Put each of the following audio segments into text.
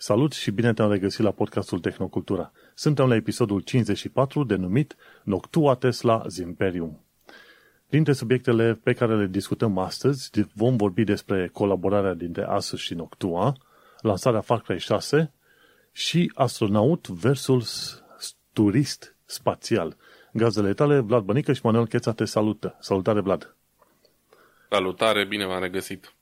Salut și bine te-am regăsit la podcastul Tehnocultura. Suntem la episodul 54 denumit Noctua Tesla Zimperium. Dintre subiectele pe care le discutăm astăzi vom vorbi despre colaborarea dintre Asus și Noctua, lansarea Far Cry 6 și astronaut versus turist spațial. Gazele tale, Vlad Bănică și Manuel Cheța te salută. Salutare, Vlad! Salutare, bine v-am regăsit!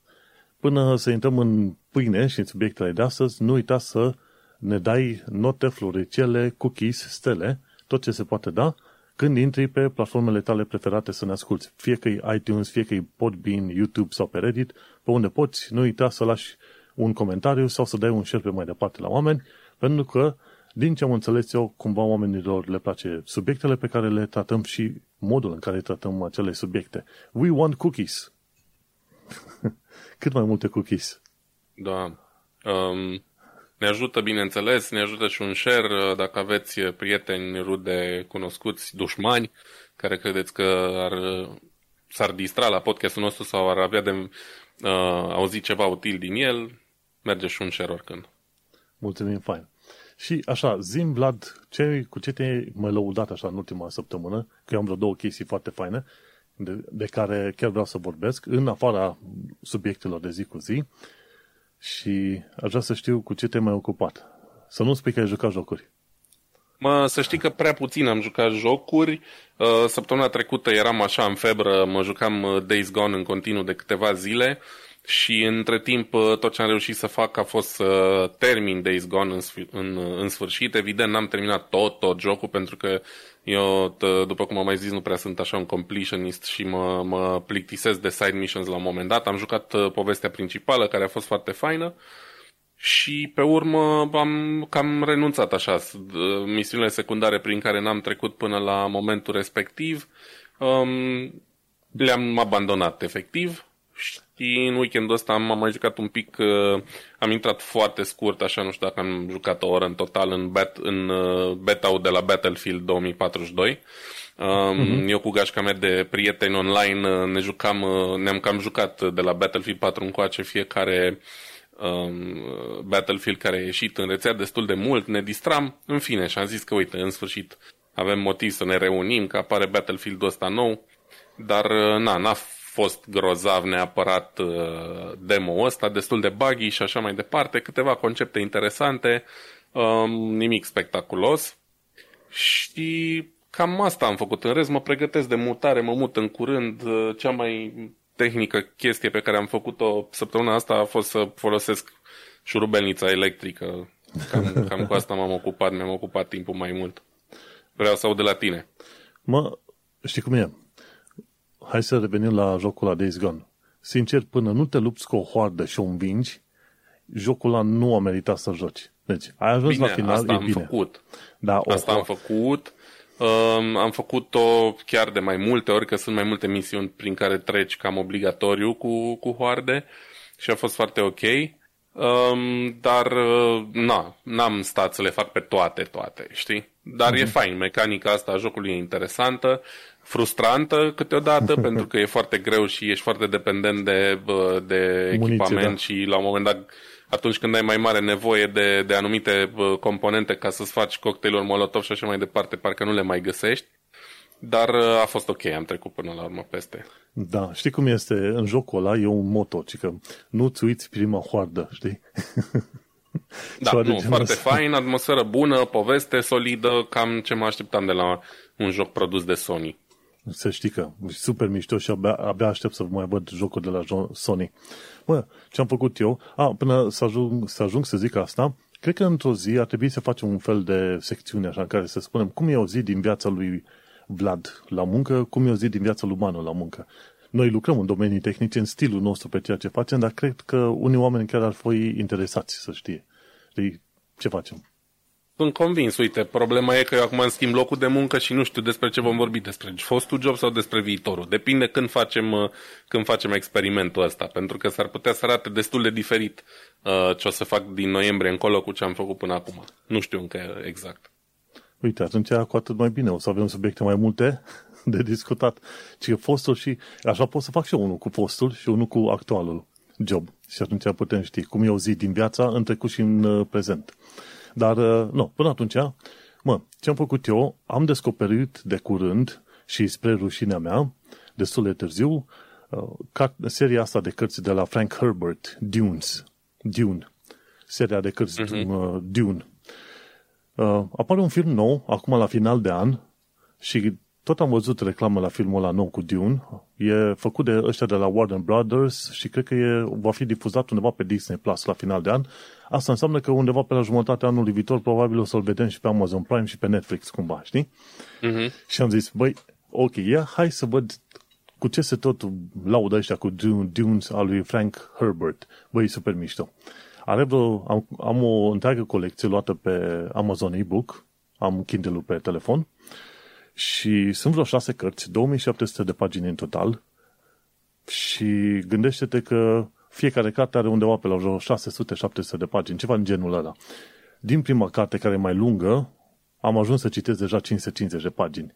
Până să intrăm în pâine și în subiectele de astăzi, nu uita să ne dai note, floricele, cookies, stele, tot ce se poate da, când intri pe platformele tale preferate să ne asculti. Fie că e iTunes, fie că e Podbean, YouTube sau pe Reddit, pe unde poți, nu uita să lași un comentariu sau să dai un share pe mai departe la oameni, pentru că, din ce am înțeles eu, cumva oamenilor le place subiectele pe care le tratăm și modul în care tratăm acele subiecte. We want cookies! Cât mai multe cookies. Da. Um, ne ajută, bineînțeles, ne ajută și un share dacă aveți prieteni, rude, cunoscuți, dușmani, care credeți că ar, s-ar distra la podcastul nostru sau ar avea de uh, auzit ceva util din el, merge și un share oricând. Mulțumim, fain. Și așa, zim, Vlad, ce, cu ce te-ai mai lăudat așa în ultima săptămână? Că eu am vreo două chestii foarte faine de, de care chiar vreau să vorbesc, în afara subiectelor de zi cu zi și aș vrea să știu cu ce te-ai mai ocupat. Să nu spui că ai jucat jocuri. Mă, să știi că prea puțin am jucat jocuri. Uh, săptămâna trecută eram așa în febră, mă jucam uh, Days Gone în continuu de câteva zile și între timp uh, tot ce am reușit să fac a fost să termin Days Gone în, în, în sfârșit. Evident, n-am terminat tot, tot jocul pentru că eu, după cum am mai zis, nu prea sunt așa un completionist și mă, mă plictisesc de side missions la un moment dat. Am jucat uh, povestea principală, care a fost foarte faină, și pe urmă am cam renunțat așa. Uh, misiunile secundare prin care n-am trecut până la momentul respectiv, um, le-am abandonat efectiv și în weekendul ăsta am mai jucat un pic, uh, am intrat foarte scurt, așa nu știu dacă am jucat o oră în total în, bet, în uh, beta de la Battlefield 2042. Um, uh-huh. Eu cu gașca mea de prieteni online uh, ne jucam, uh, ne-am cam jucat de la Battlefield 4 încoace fiecare um, Battlefield care a ieșit în rețea destul de mult, ne distram, în fine, și am zis că uite, în sfârșit avem motiv să ne reunim, că apare Battlefield-ul ăsta nou, dar na, n-a fost grozav neapărat uh, demo ăsta, destul de buggy și așa mai departe, câteva concepte interesante, um, nimic spectaculos și cam asta am făcut. În rest mă pregătesc de mutare, mă mut în curând. Uh, cea mai tehnică chestie pe care am făcut-o săptămâna asta a fost să folosesc șurubelnița electrică. Cam, cam cu asta m-am ocupat, mi-am ocupat timpul mai mult. Vreau să aud de la tine. Mă, știi cum e? Hai să revenim la jocul la Days Gone. Sincer, până nu te lupți cu o hoardă și o învingi, jocul ăla nu a meritat să joci. Deci, ai ajuns bine, la final, asta e am bine. făcut. Da, o, asta am făcut. Um, am făcut-o chiar de mai multe ori, că sunt mai multe misiuni prin care treci cam obligatoriu cu, cu hoarde și a fost foarte ok. Um, dar, uh, na, n-am stat să le fac pe toate, toate, știi? Dar mm-hmm. e mhm. fain, mecanica asta a jocului e interesantă frustrantă câteodată pentru că e foarte greu și ești foarte dependent de, de echipament Muniție, da. și la un moment dat atunci când ai mai mare nevoie de, de anumite componente ca să-ți faci cocktailuri molotov și așa mai departe, parcă nu le mai găsești. Dar a fost ok, am trecut până la urmă peste. Da, știi cum este? În jocul ăla e un moto, ci că nu-ți uiți prima hoardă, știi? Da, nu, foarte fain, atmosferă bună, poveste solidă, cam ce mă așteptam de la un joc produs de Sony. Să știi că e super mișto și abia, abia aștept să mai văd jocuri de la Sony. Bă, ce am făcut eu? A, până să ajung, să ajung să zic asta, cred că într-o zi ar trebui să facem un fel de secțiune așa în care să spunem cum e o zi din viața lui Vlad la muncă, cum e o zi din viața lui Manu la muncă. Noi lucrăm în domenii tehnice, în stilul nostru pe ceea ce facem, dar cred că unii oameni chiar ar fi interesați să știe. Știi, ce facem? Sunt convins, uite, problema e că eu acum îmi schimb locul de muncă și nu știu despre ce vom vorbi, despre fostul job sau despre viitorul. Depinde când facem, uh, când facem experimentul ăsta, pentru că s-ar putea să arate destul de diferit uh, ce o să fac din noiembrie încolo cu ce am făcut până acum. Nu știu încă exact. Uite, atunci cu atât mai bine, o să avem subiecte mai multe de discutat. Ci fostul și, așa pot să fac și eu unul cu fostul și unul cu actualul. job. Și atunci putem ști cum e o zi din viața în trecut și în uh, prezent. Dar, uh, nu, până atunci, mă, ce am făcut eu, am descoperit de curând și spre rușinea mea, destul de târziu, uh, seria asta de cărți de la Frank Herbert, Dunes. Dune. Seria de cărți uh-huh. Dune. Uh, apare un film nou, acum la final de an, și tot am văzut reclamă la filmul ăla nou cu Dune. E făcut de ăștia de la Warner Brothers și cred că e, va fi difuzat undeva pe Disney Plus la final de an. Asta înseamnă că undeva pe la jumătatea anului viitor probabil o să-l vedem și pe Amazon Prime și pe Netflix cumva, știi? Uh-huh. Și am zis, băi, ok, ia, hai să văd cu ce se tot laudă ăștia cu Dune, Dunes al lui Frank Herbert. Băi, super mișto. Are vreo, am, am o întreagă colecție luată pe Amazon e-book, am Kindle-ul pe telefon și sunt vreo șase cărți, 2700 de pagini în total și gândește-te că fiecare carte are undeva pe la vreo 600-700 de pagini, ceva în genul ăla. Din prima carte, care e mai lungă, am ajuns să citesc deja 550 de pagini.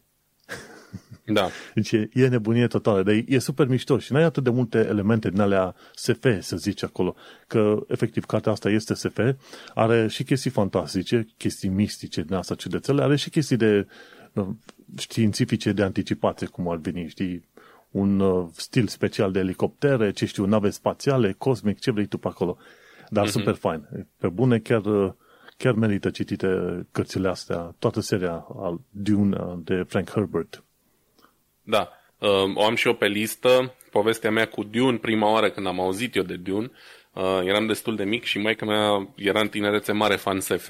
Da. Deci e, e nebunie totală, dar e, e super mișto și n-ai atât de multe elemente din alea SF, să zici acolo, că efectiv cartea asta este SF, are și chestii fantastice, chestii mistice din asta ciudățele, are și chestii de uh, științifice de anticipație, cum ar veni, știi, un uh, stil special de elicoptere, ce știu, nave spațiale, cosmic, ce vrei tu pe acolo. Dar uh-huh. super fain. Pe bune, chiar, uh, chiar merită citite cărțile astea, toată seria al Dune uh, de Frank Herbert. Da, uh, o am și eu pe listă. Povestea mea cu Dune, prima oară când am auzit eu de Dune, uh, eram destul de mic și maica mea era în tinerețe mare fan SF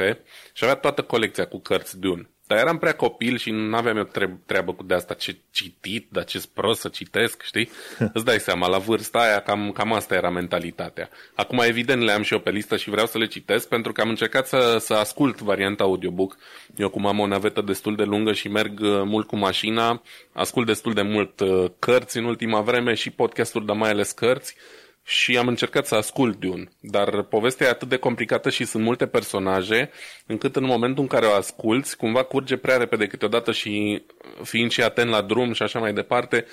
și avea toată colecția cu cărți Dune. Dar eram prea copil și nu aveam eu treabă cu de asta ce citit, dar ce prost să citesc, știi? Îți dai seama, la vârsta aia cam, cam asta era mentalitatea. Acum, evident, le am și eu pe listă și vreau să le citesc pentru că am încercat să, să ascult varianta audiobook. Eu cum am o navetă destul de lungă și merg uh, mult cu mașina, ascult destul de mult uh, cărți în ultima vreme și podcasturi, dar mai ales cărți și am încercat să ascult Dune, dar povestea e atât de complicată și sunt multe personaje, încât în momentul în care o asculți, cumva curge prea repede câteodată și fiind și atent la drum și așa mai departe,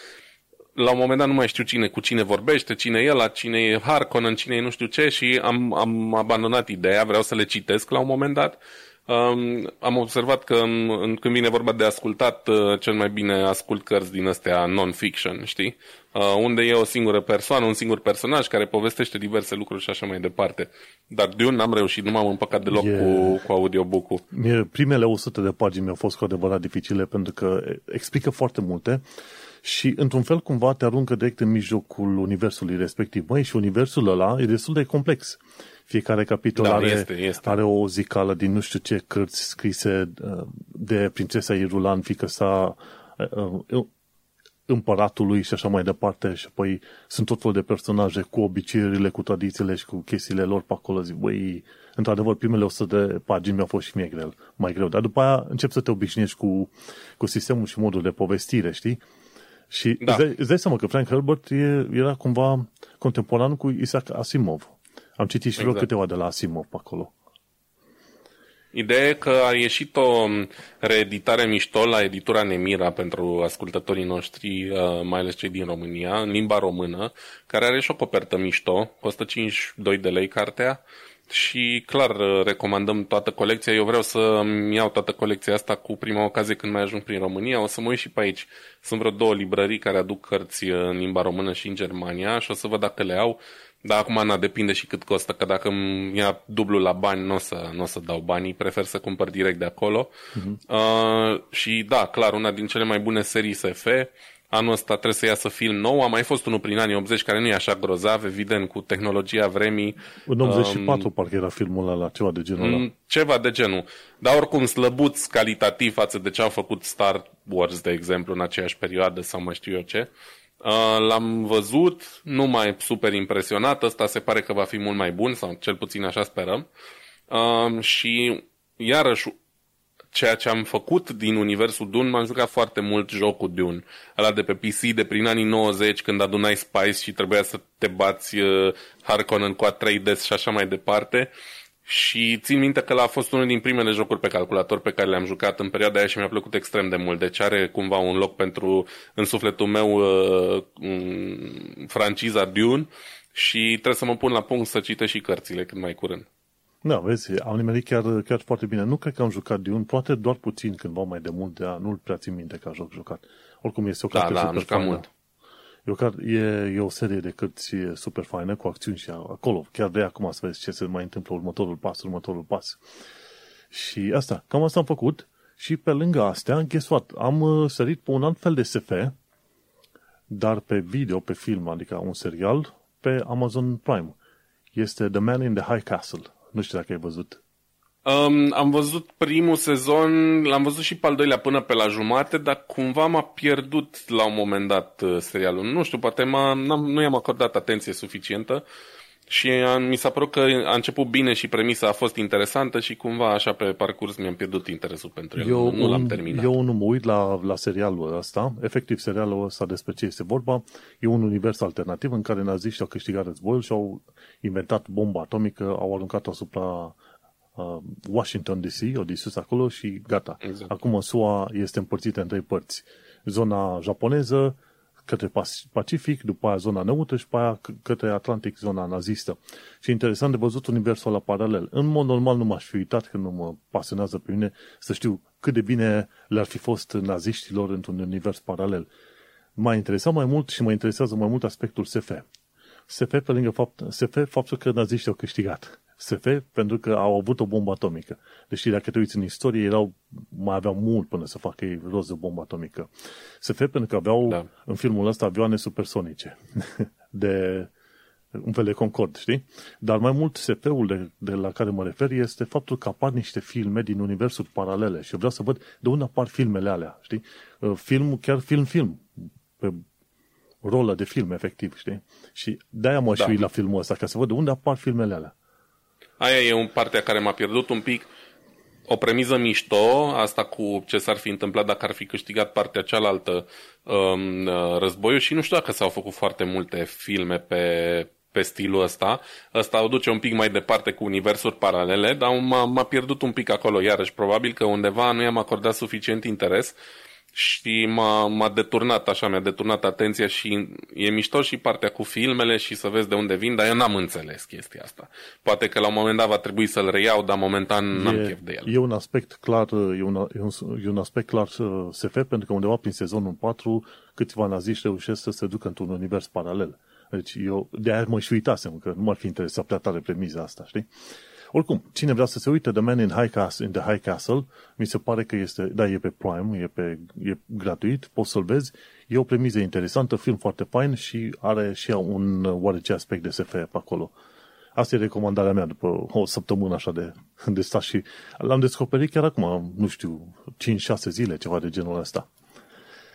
la un moment dat nu mai știu cine cu cine vorbește, cine e la cine e Harkonnen, cine e nu știu ce și am, am abandonat ideea, vreau să le citesc la un moment dat Um, am observat că în, când vine vorba de ascultat, uh, cel mai bine ascult cărți din astea non-fiction, știi? Uh, unde e o singură persoană, un singur personaj care povestește diverse lucruri și așa mai departe. Dar Dune n-am reușit, nu m-am împăcat deloc e... cu, cu audiobook-ul. Mie, primele 100 de pagini mi-au fost cu adevărat dificile pentru că explică foarte multe și într-un fel cumva te aruncă direct în mijlocul universului respectiv. Măi, și universul ăla e destul de complex. Fiecare capitol da, are, este, este. are o zicală din nu știu ce cărți scrise uh, de prințesa Irulan, fică sa uh, uh, împăratului și așa mai departe și apoi sunt tot fel de personaje cu obiceiurile, cu tradițiile și cu chestiile lor pe acolo. Zic, băi, într-adevăr, primele 100 de pagini mi-au fost și mie greu, mai greu, dar după aia încep să te obișnuiești cu, cu sistemul și modul de povestire, știi? Și da. îți, dai, îți dai seama că Frank Herbert e, era cumva contemporan cu Isaac Asimov. Am citit și exact. vreo câteva de la Asimov pe acolo. Ideea e că a ieșit o reeditare mișto la editura Nemira pentru ascultătorii noștri, uh, mai ales cei din România, în limba română, care are și o copertă mișto, costă 52 de lei cartea și clar uh, recomandăm toată colecția. Eu vreau să-mi iau toată colecția asta cu prima ocazie când mai ajung prin România. O să mă uit și pe aici. Sunt vreo două librării care aduc cărți uh, în limba română și în Germania și o să văd dacă le au. Dar acum, na, depinde și cât costă, că dacă îmi ia dublu la bani, nu o să, n-o să dau banii, prefer să cumpăr direct de acolo. Uh-huh. Uh, și da, clar, una din cele mai bune serii SF, anul ăsta trebuie să iasă film nou, a mai fost unul prin anii 80 care nu e așa grozav, evident, cu tehnologia vremii. În 84 um, parcă era filmul ăla, ceva de genul ăla. Mm, ceva de genul. Dar oricum slăbuț calitativ față de ce au făcut Star Wars, de exemplu, în aceeași perioadă sau mai știu eu ce. Uh, l-am văzut, nu mai super impresionat, ăsta se pare că va fi mult mai bun, sau cel puțin așa sperăm. Uh, și iarăși, ceea ce am făcut din universul Dune, m-am jucat foarte mult jocul Dune. Ăla de pe PC de prin anii 90, când adunai Spice și trebuia să te bați uh, Harkonnen cu A3D și așa mai departe. Uh, și țin minte că a fost unul din primele jocuri pe calculator pe care le-am jucat în perioada aia și mi-a plăcut extrem de mult. Deci are cumva un loc pentru, în sufletul meu, uh, franciza Dune și trebuie să mă pun la punct să citesc și cărțile cât mai curând. Da, vezi, am nimerit chiar, chiar foarte bine. Nu cred că am jucat Dune, poate doar puțin cândva mai de mult, dar nu-l prea țin minte că joc jucat. Oricum este o Da, carte da, am super jucat faină. mult. E o, car- e, e o serie de cărți super faină, cu acțiuni și acolo. Chiar vrei acum să vezi ce se mai întâmplă următorul pas, următorul pas. Și asta, cam asta am făcut. Și pe lângă astea, guess what, am uh, sărit pe un alt fel de SF, dar pe video, pe film, adică un serial, pe Amazon Prime. Este The Man in the High Castle. Nu știu dacă ai văzut. Um, am văzut primul sezon, l-am văzut și pe al doilea până pe la jumate, dar cumva m-a pierdut la un moment dat uh, serialul. Nu știu, poate m-a, n-am, nu i-am acordat atenție suficientă și a, mi s-a părut că a început bine și premisa a fost interesantă și cumva așa pe parcurs mi-am pierdut interesul pentru el. Eu, nu l-am terminat. eu nu mă uit la, la serialul ăsta. Efectiv, serialul ăsta despre ce este vorba. E un univers alternativ în care naziștii au câștigat războiul și au inventat bomba atomică, au aruncat-o asupra uh, Washington DC, o distrus acolo și gata. Exact. Acum SUA este împărțită în trei părți. Zona japoneză, către Pas- Pacific, după aia zona neutră și după aia c- către Atlantic, zona nazistă. Și e interesant de văzut universul la paralel. În mod normal nu m-aș fi uitat, că nu mă pasionează pe mine, să știu cât de bine le-ar fi fost naziștilor într-un univers paralel. M-a interesat mai mult și mă interesează mai mult aspectul SF. SF pe lângă fapt, SF, faptul că naziștii au câștigat. SF pentru că au avut o bombă atomică. Deci dacă te uiți în istorie, erau, mai aveau mult până să facă ei rost de bombă atomică. SF pentru că aveau Da. da. în filmul ăsta avioane supersonice. de un fel de Concord, știi? Dar mai mult SF-ul de, de la care mă refer este faptul că apar niște filme din universuri paralele și eu vreau să văd de unde apar filmele alea, știi? Uh, Film, chiar film-film, pe rolă de film, efectiv, știi? Și de-aia mă Da. da. la filmul ăsta, ca să văd de unde apar filmele alea. Aia e un partea care m-a pierdut un pic. O premiză mișto, asta cu ce s-ar fi întâmplat dacă ar fi câștigat partea cealaltă um, uh, războiul și nu știu dacă s-au făcut foarte multe filme pe, pe stilul ăsta. Ăsta o duce un pic mai departe cu universuri paralele, dar m-a, m-a pierdut un pic acolo iarăși. Probabil că undeva nu i-am acordat suficient interes și m-a, m-a deturnat așa, mi-a deturnat atenția și e mișto și partea cu filmele și să vezi de unde vin, dar eu n-am înțeles chestia asta. Poate că la un moment dat va trebui să-l reiau, dar momentan n-am e, chef de el. E un aspect clar, e un, e un, e un aspect clar uh, SF, pentru că undeva prin sezonul 4 câțiva naziști reușesc să se ducă într-un univers paralel. Deci eu de aia mă și uitasem, că nu m-ar fi interesat prea tare premiza asta, știi? Oricum, cine vrea să se uite The Man in, High Castle, in the High Castle, mi se pare că este, da, e pe Prime, e, pe, e gratuit, poți să-l vezi. E o premiză interesantă, film foarte fain și are și ea un oarece aspect de SF pe acolo. Asta e recomandarea mea după o săptămână așa de, de stat și l-am descoperit chiar acum, nu știu, 5-6 zile, ceva de genul ăsta.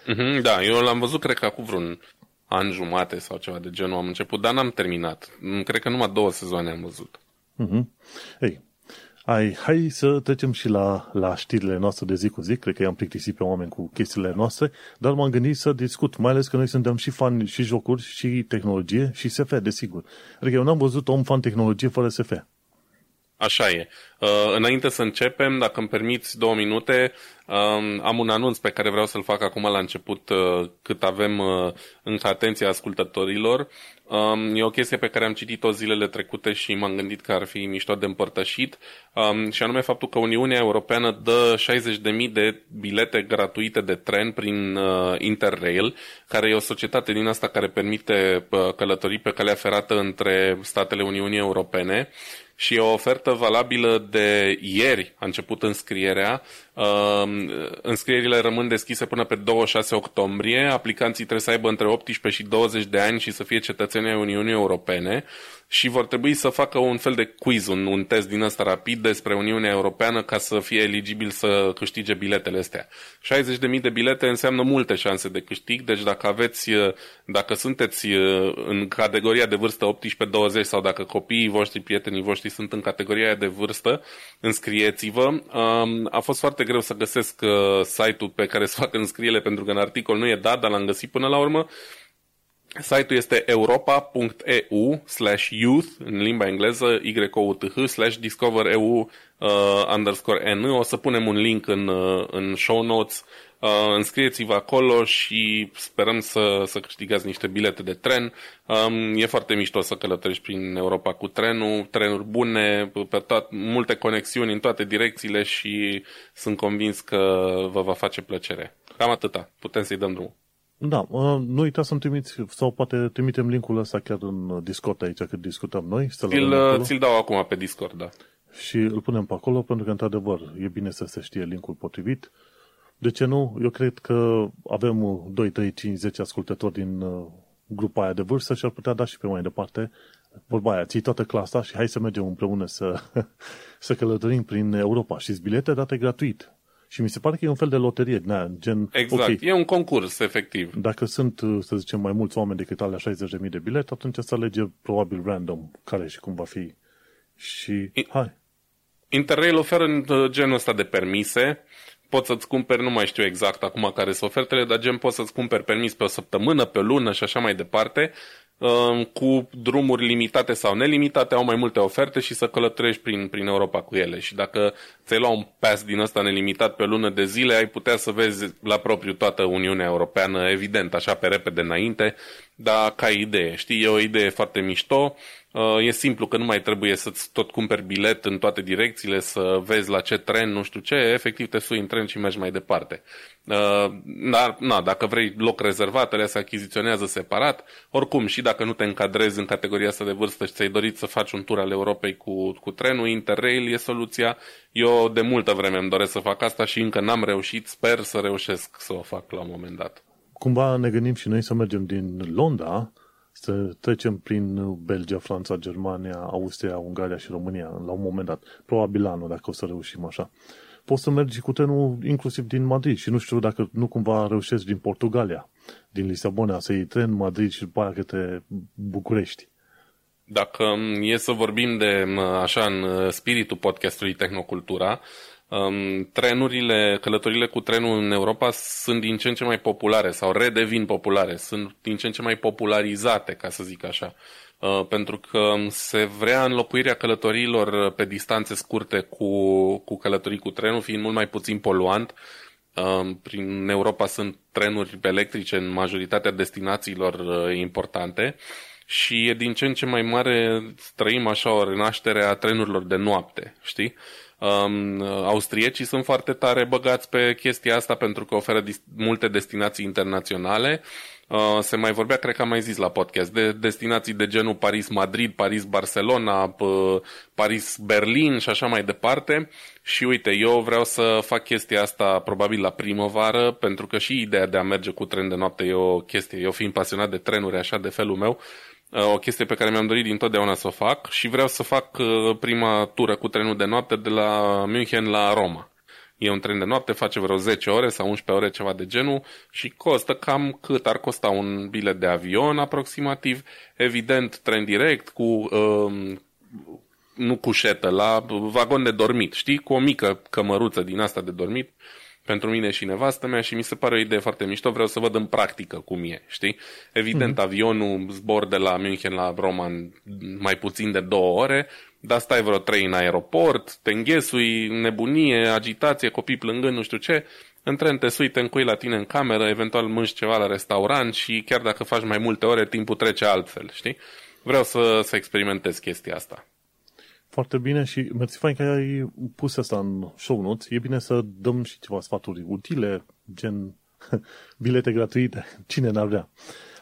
Mhm, Da, eu l-am văzut, cred că acum vreun an jumate sau ceva de genul am început, dar n-am terminat. Mm, Cred că numai două sezoane am văzut. Mhm. Ei, hai, hai să trecem și la, la știrile noastre de zi cu zi. Cred că i-am plictisit pe oameni cu chestiile noastre, dar m-am gândit să discut, mai ales că noi suntem și fani și jocuri, și tehnologie, și SF, desigur. Adică eu n-am văzut om fan tehnologie fără SF. Așa e. Uh, înainte să începem, dacă îmi permiți două minute, um, am un anunț pe care vreau să-l fac acum la început, uh, cât avem uh, încă atenția ascultătorilor. Um, e o chestie pe care am citit-o zilele trecute și m-am gândit că ar fi mișto de împărtășit, um, și anume faptul că Uniunea Europeană dă 60.000 de bilete gratuite de tren prin uh, Interrail, care e o societate din asta care permite uh, călătorii pe calea ferată între statele Uniunii Europene și e o ofertă valabilă de ieri, a început înscrierea. Uh, înscrierile rămân deschise până pe 26 octombrie. Aplicanții trebuie să aibă între 18 și 20 de ani și să fie cetățeni ai Uniunii Europene și vor trebui să facă un fel de quiz, un, un test din ăsta rapid despre Uniunea Europeană ca să fie eligibil să câștige biletele astea. 60.000 de bilete înseamnă multe șanse de câștig, deci dacă aveți, dacă sunteți în categoria de vârstă 18-20 sau dacă copiii voștri, prietenii voștri sunt în categoria aia de vârstă, înscrieți-vă. A fost foarte greu să găsesc site-ul pe care să fac înscriere pentru că în articol nu e dat, dar l-am găsit până la urmă. Site-ul este europa.eu slash youth în limba engleză y-o-u-t-h slash discover eu uh, underscore n. O să punem un link în, uh, în show notes Uh, înscrieți-vă acolo și sperăm să, să câștigați niște bilete de tren. Um, e foarte mișto să călătorești prin Europa cu trenul, trenuri bune, pe toat, multe conexiuni în toate direcțiile și sunt convins că vă va face plăcere. Cam atâta. Putem să-i dăm drumul. Da, uh, nu uita să-mi trimiți, sau poate trimitem linkul ăsta chiar în Discord aici, cât discutăm noi. Ți-l, ți-l dau acum pe Discord, da. Și îl punem pe acolo, pentru că, într-adevăr, e bine să se știe linkul potrivit. De ce nu? Eu cred că avem 2, 3, 5, 10 ascultători din uh, grupa aia de vârstă și ar putea da și pe mai departe vorba aia, ții toată clasa și hai să mergem împreună să, să călătorim prin Europa. Și bilete date gratuit. Și mi se pare că e un fel de loterie, na, gen... Exact, okay, e un concurs, efectiv. Dacă sunt, să zicem, mai mulți oameni decât alea 60.000 de bilete, atunci să alege probabil random care și cum va fi. Și I- hai. Interrail oferă uh, genul ăsta de permise, poți să-ți cumperi, nu mai știu exact acum care sunt ofertele, dar gen poți să-ți cumperi permis pe o săptămână, pe o lună și așa mai departe, uh, cu drumuri limitate sau nelimitate, au mai multe oferte și să călătorești prin, prin Europa cu ele. Și dacă ți-ai lua un pass din ăsta nelimitat pe o lună de zile, ai putea să vezi la propriu toată Uniunea Europeană, evident, așa pe repede înainte, dar ca idee. Știi, e o idee foarte mișto, Uh, e simplu că nu mai trebuie să-ți tot cumperi bilet în toate direcțiile, să vezi la ce tren, nu știu ce, efectiv te sui în tren și mergi mai departe. Uh, dar, na, dacă vrei loc rezervat, ele se achiziționează separat. Oricum, și dacă nu te încadrezi în categoria asta de vârstă și ți-ai dorit să faci un tur al Europei cu, cu trenul, Interrail e soluția. Eu de multă vreme îmi doresc să fac asta și încă n-am reușit, sper să reușesc să o fac la un moment dat. Cumva ne gândim și noi să mergem din Londra să trecem prin Belgia, Franța, Germania, Austria, Ungaria și România la un moment dat. Probabil anul, dacă o să reușim așa. Poți să mergi cu trenul inclusiv din Madrid și nu știu dacă nu cumva reușești din Portugalia, din Lisabona, să iei tren Madrid și după aia către București. Dacă e să vorbim de așa în spiritul podcastului Tehnocultura, um, trenurile, călătorile cu trenul în Europa sunt din ce în ce mai populare sau redevin populare, sunt din ce în ce mai popularizate, ca să zic așa. Uh, pentru că se vrea înlocuirea călătoriilor pe distanțe scurte cu, cu călătorii cu trenul, fiind mult mai puțin poluant. Uh, prin Europa sunt trenuri electrice în majoritatea destinațiilor uh, importante și e din ce în ce mai mare, trăim așa o renaștere a trenurilor de noapte, știi? Um, austriecii sunt foarte tare băgați pe chestia asta pentru că oferă dis- multe destinații internaționale. Uh, se mai vorbea, cred că am mai zis la podcast, de destinații de genul Paris-Madrid, Paris-Barcelona, Paris-Berlin și așa mai departe. Și uite, eu vreau să fac chestia asta probabil la primăvară, pentru că și ideea de a merge cu tren de noapte e o chestie. Eu fiind pasionat de trenuri așa de felul meu, Uh, o chestie pe care mi-am dorit dintotdeauna să o fac și vreau să fac uh, prima tură cu trenul de noapte de la München la Roma. E un tren de noapte, face vreo 10 ore sau 11 ore, ceva de genul și costă cam cât ar costa un bilet de avion aproximativ. Evident, tren direct cu um, nu cușetă, la vagon de dormit, știi? Cu o mică cămăruță din asta de dormit pentru mine și nevastă mea și mi se pare o idee foarte mișto, vreau să văd în practică cum e, știi? Evident, mm-hmm. avionul zbor de la München la Roma în mai puțin de două ore, dar stai vreo trei în aeroport, te înghesui, nebunie, agitație, copii plângând, nu știu ce, în tren te sui, te încui la tine în cameră, eventual mânci ceva la restaurant și chiar dacă faci mai multe ore, timpul trece altfel, știi? Vreau să, să experimentez chestia asta. Foarte bine și mersi fain că ai pus asta în show notes. E bine să dăm și ceva sfaturi utile, gen bilete gratuite. Cine n-ar vrea?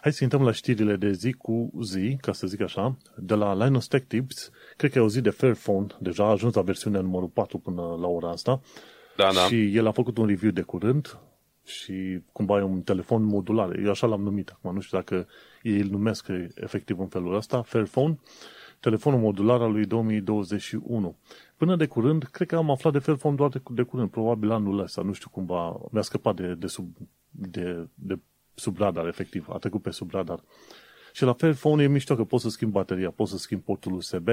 Hai să intrăm la știrile de zi cu zi, ca să zic așa, de la Linus Tech Tips. Cred că e o zi de Fairphone, deja a ajuns la versiunea numărul 4 până la ora asta. Da, da. Și el a făcut un review de curând și cumva e un telefon modular. Eu așa l-am numit acum, nu știu dacă ei îl numesc efectiv în felul ăsta, Fairphone telefonul modular al lui 2021. Până de curând, cred că am aflat de Fairphone doar de, de curând, probabil anul ăsta, nu știu cumva, mi-a scăpat de, de, sub, de, de sub radar, efectiv, a trecut pe sub radar. Și la Fairphone e mișto că poți să schimbi bateria, poți să schimbi portul USB,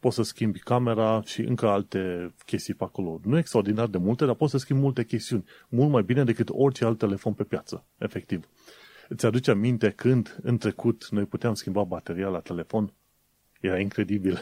poți să schimbi camera și încă alte chestii pe acolo. Nu extraordinar de multe, dar poți să schimbi multe chestiuni. Mult mai bine decât orice alt telefon pe piață, efectiv. Îți aduce aminte când, în trecut, noi puteam schimba bateria la telefon? Era incredibil.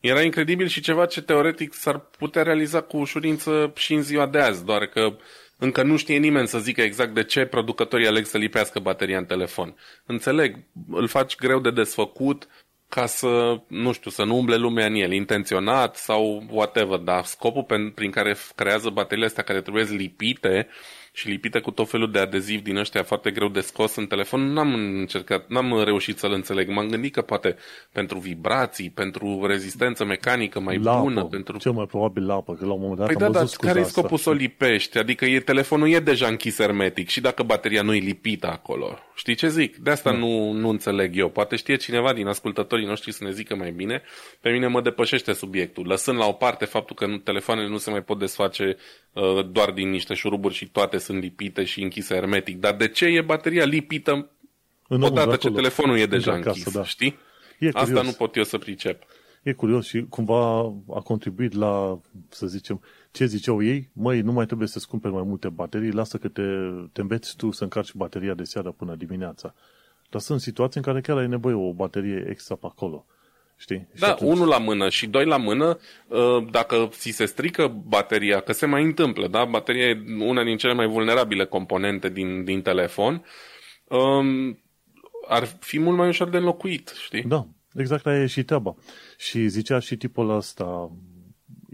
Era incredibil și ceva ce teoretic s-ar putea realiza cu ușurință și în ziua de azi, doar că încă nu știe nimeni să zică exact de ce producătorii aleg să lipească bateria în telefon. Înțeleg, îl faci greu de desfăcut ca să, nu știu, să nu umble lumea în el, intenționat sau whatever, dar scopul prin care creează bateriile astea care trebuie lipite și lipite cu tot felul de adeziv din ăștia foarte greu de scos în telefon, n-am încercat, n-am reușit să-l înțeleg. M-am gândit că poate pentru vibrații, pentru rezistență mecanică mai la bună, apă. pentru... Cel mai probabil la apă, că la un moment dat Păi am da, dar văzut care e scuza scopul asta. să o lipești? Adică e, telefonul e deja închis hermetic și dacă bateria nu e lipită acolo. Știi ce zic? De asta nu, nu înțeleg eu. Poate știe cineva din ascultătorii noștri să ne zică mai bine. Pe mine mă depășește subiectul. Lăsând la o parte faptul că nu, telefoanele nu se mai pot desface uh, doar din niște șuruburi și toate sunt lipite și închise hermetic. Dar de ce e bateria lipită Înăuntru, odată ce acolo. telefonul e deja Într-o casă, închis? da. Știi? E Asta curios. nu pot eu să pricep. E curios și cumva a contribuit la, să zicem, ce ziceau ei, măi, nu mai trebuie să-ți cumperi mai multe baterii, lasă că te, te înveți tu să încarci bateria de seară până dimineața. Dar sunt situații în care chiar ai nevoie o baterie extra pe acolo. Știi? Și Da, atunci- unul la mână și doi la mână, uh, dacă ți se strică bateria, că se mai întâmplă, da? Bateria e una din cele mai vulnerabile componente din, din telefon, um, ar fi mult mai ușor de înlocuit, știi? Da, exact aia e și treaba. Și zicea și tipul ăsta,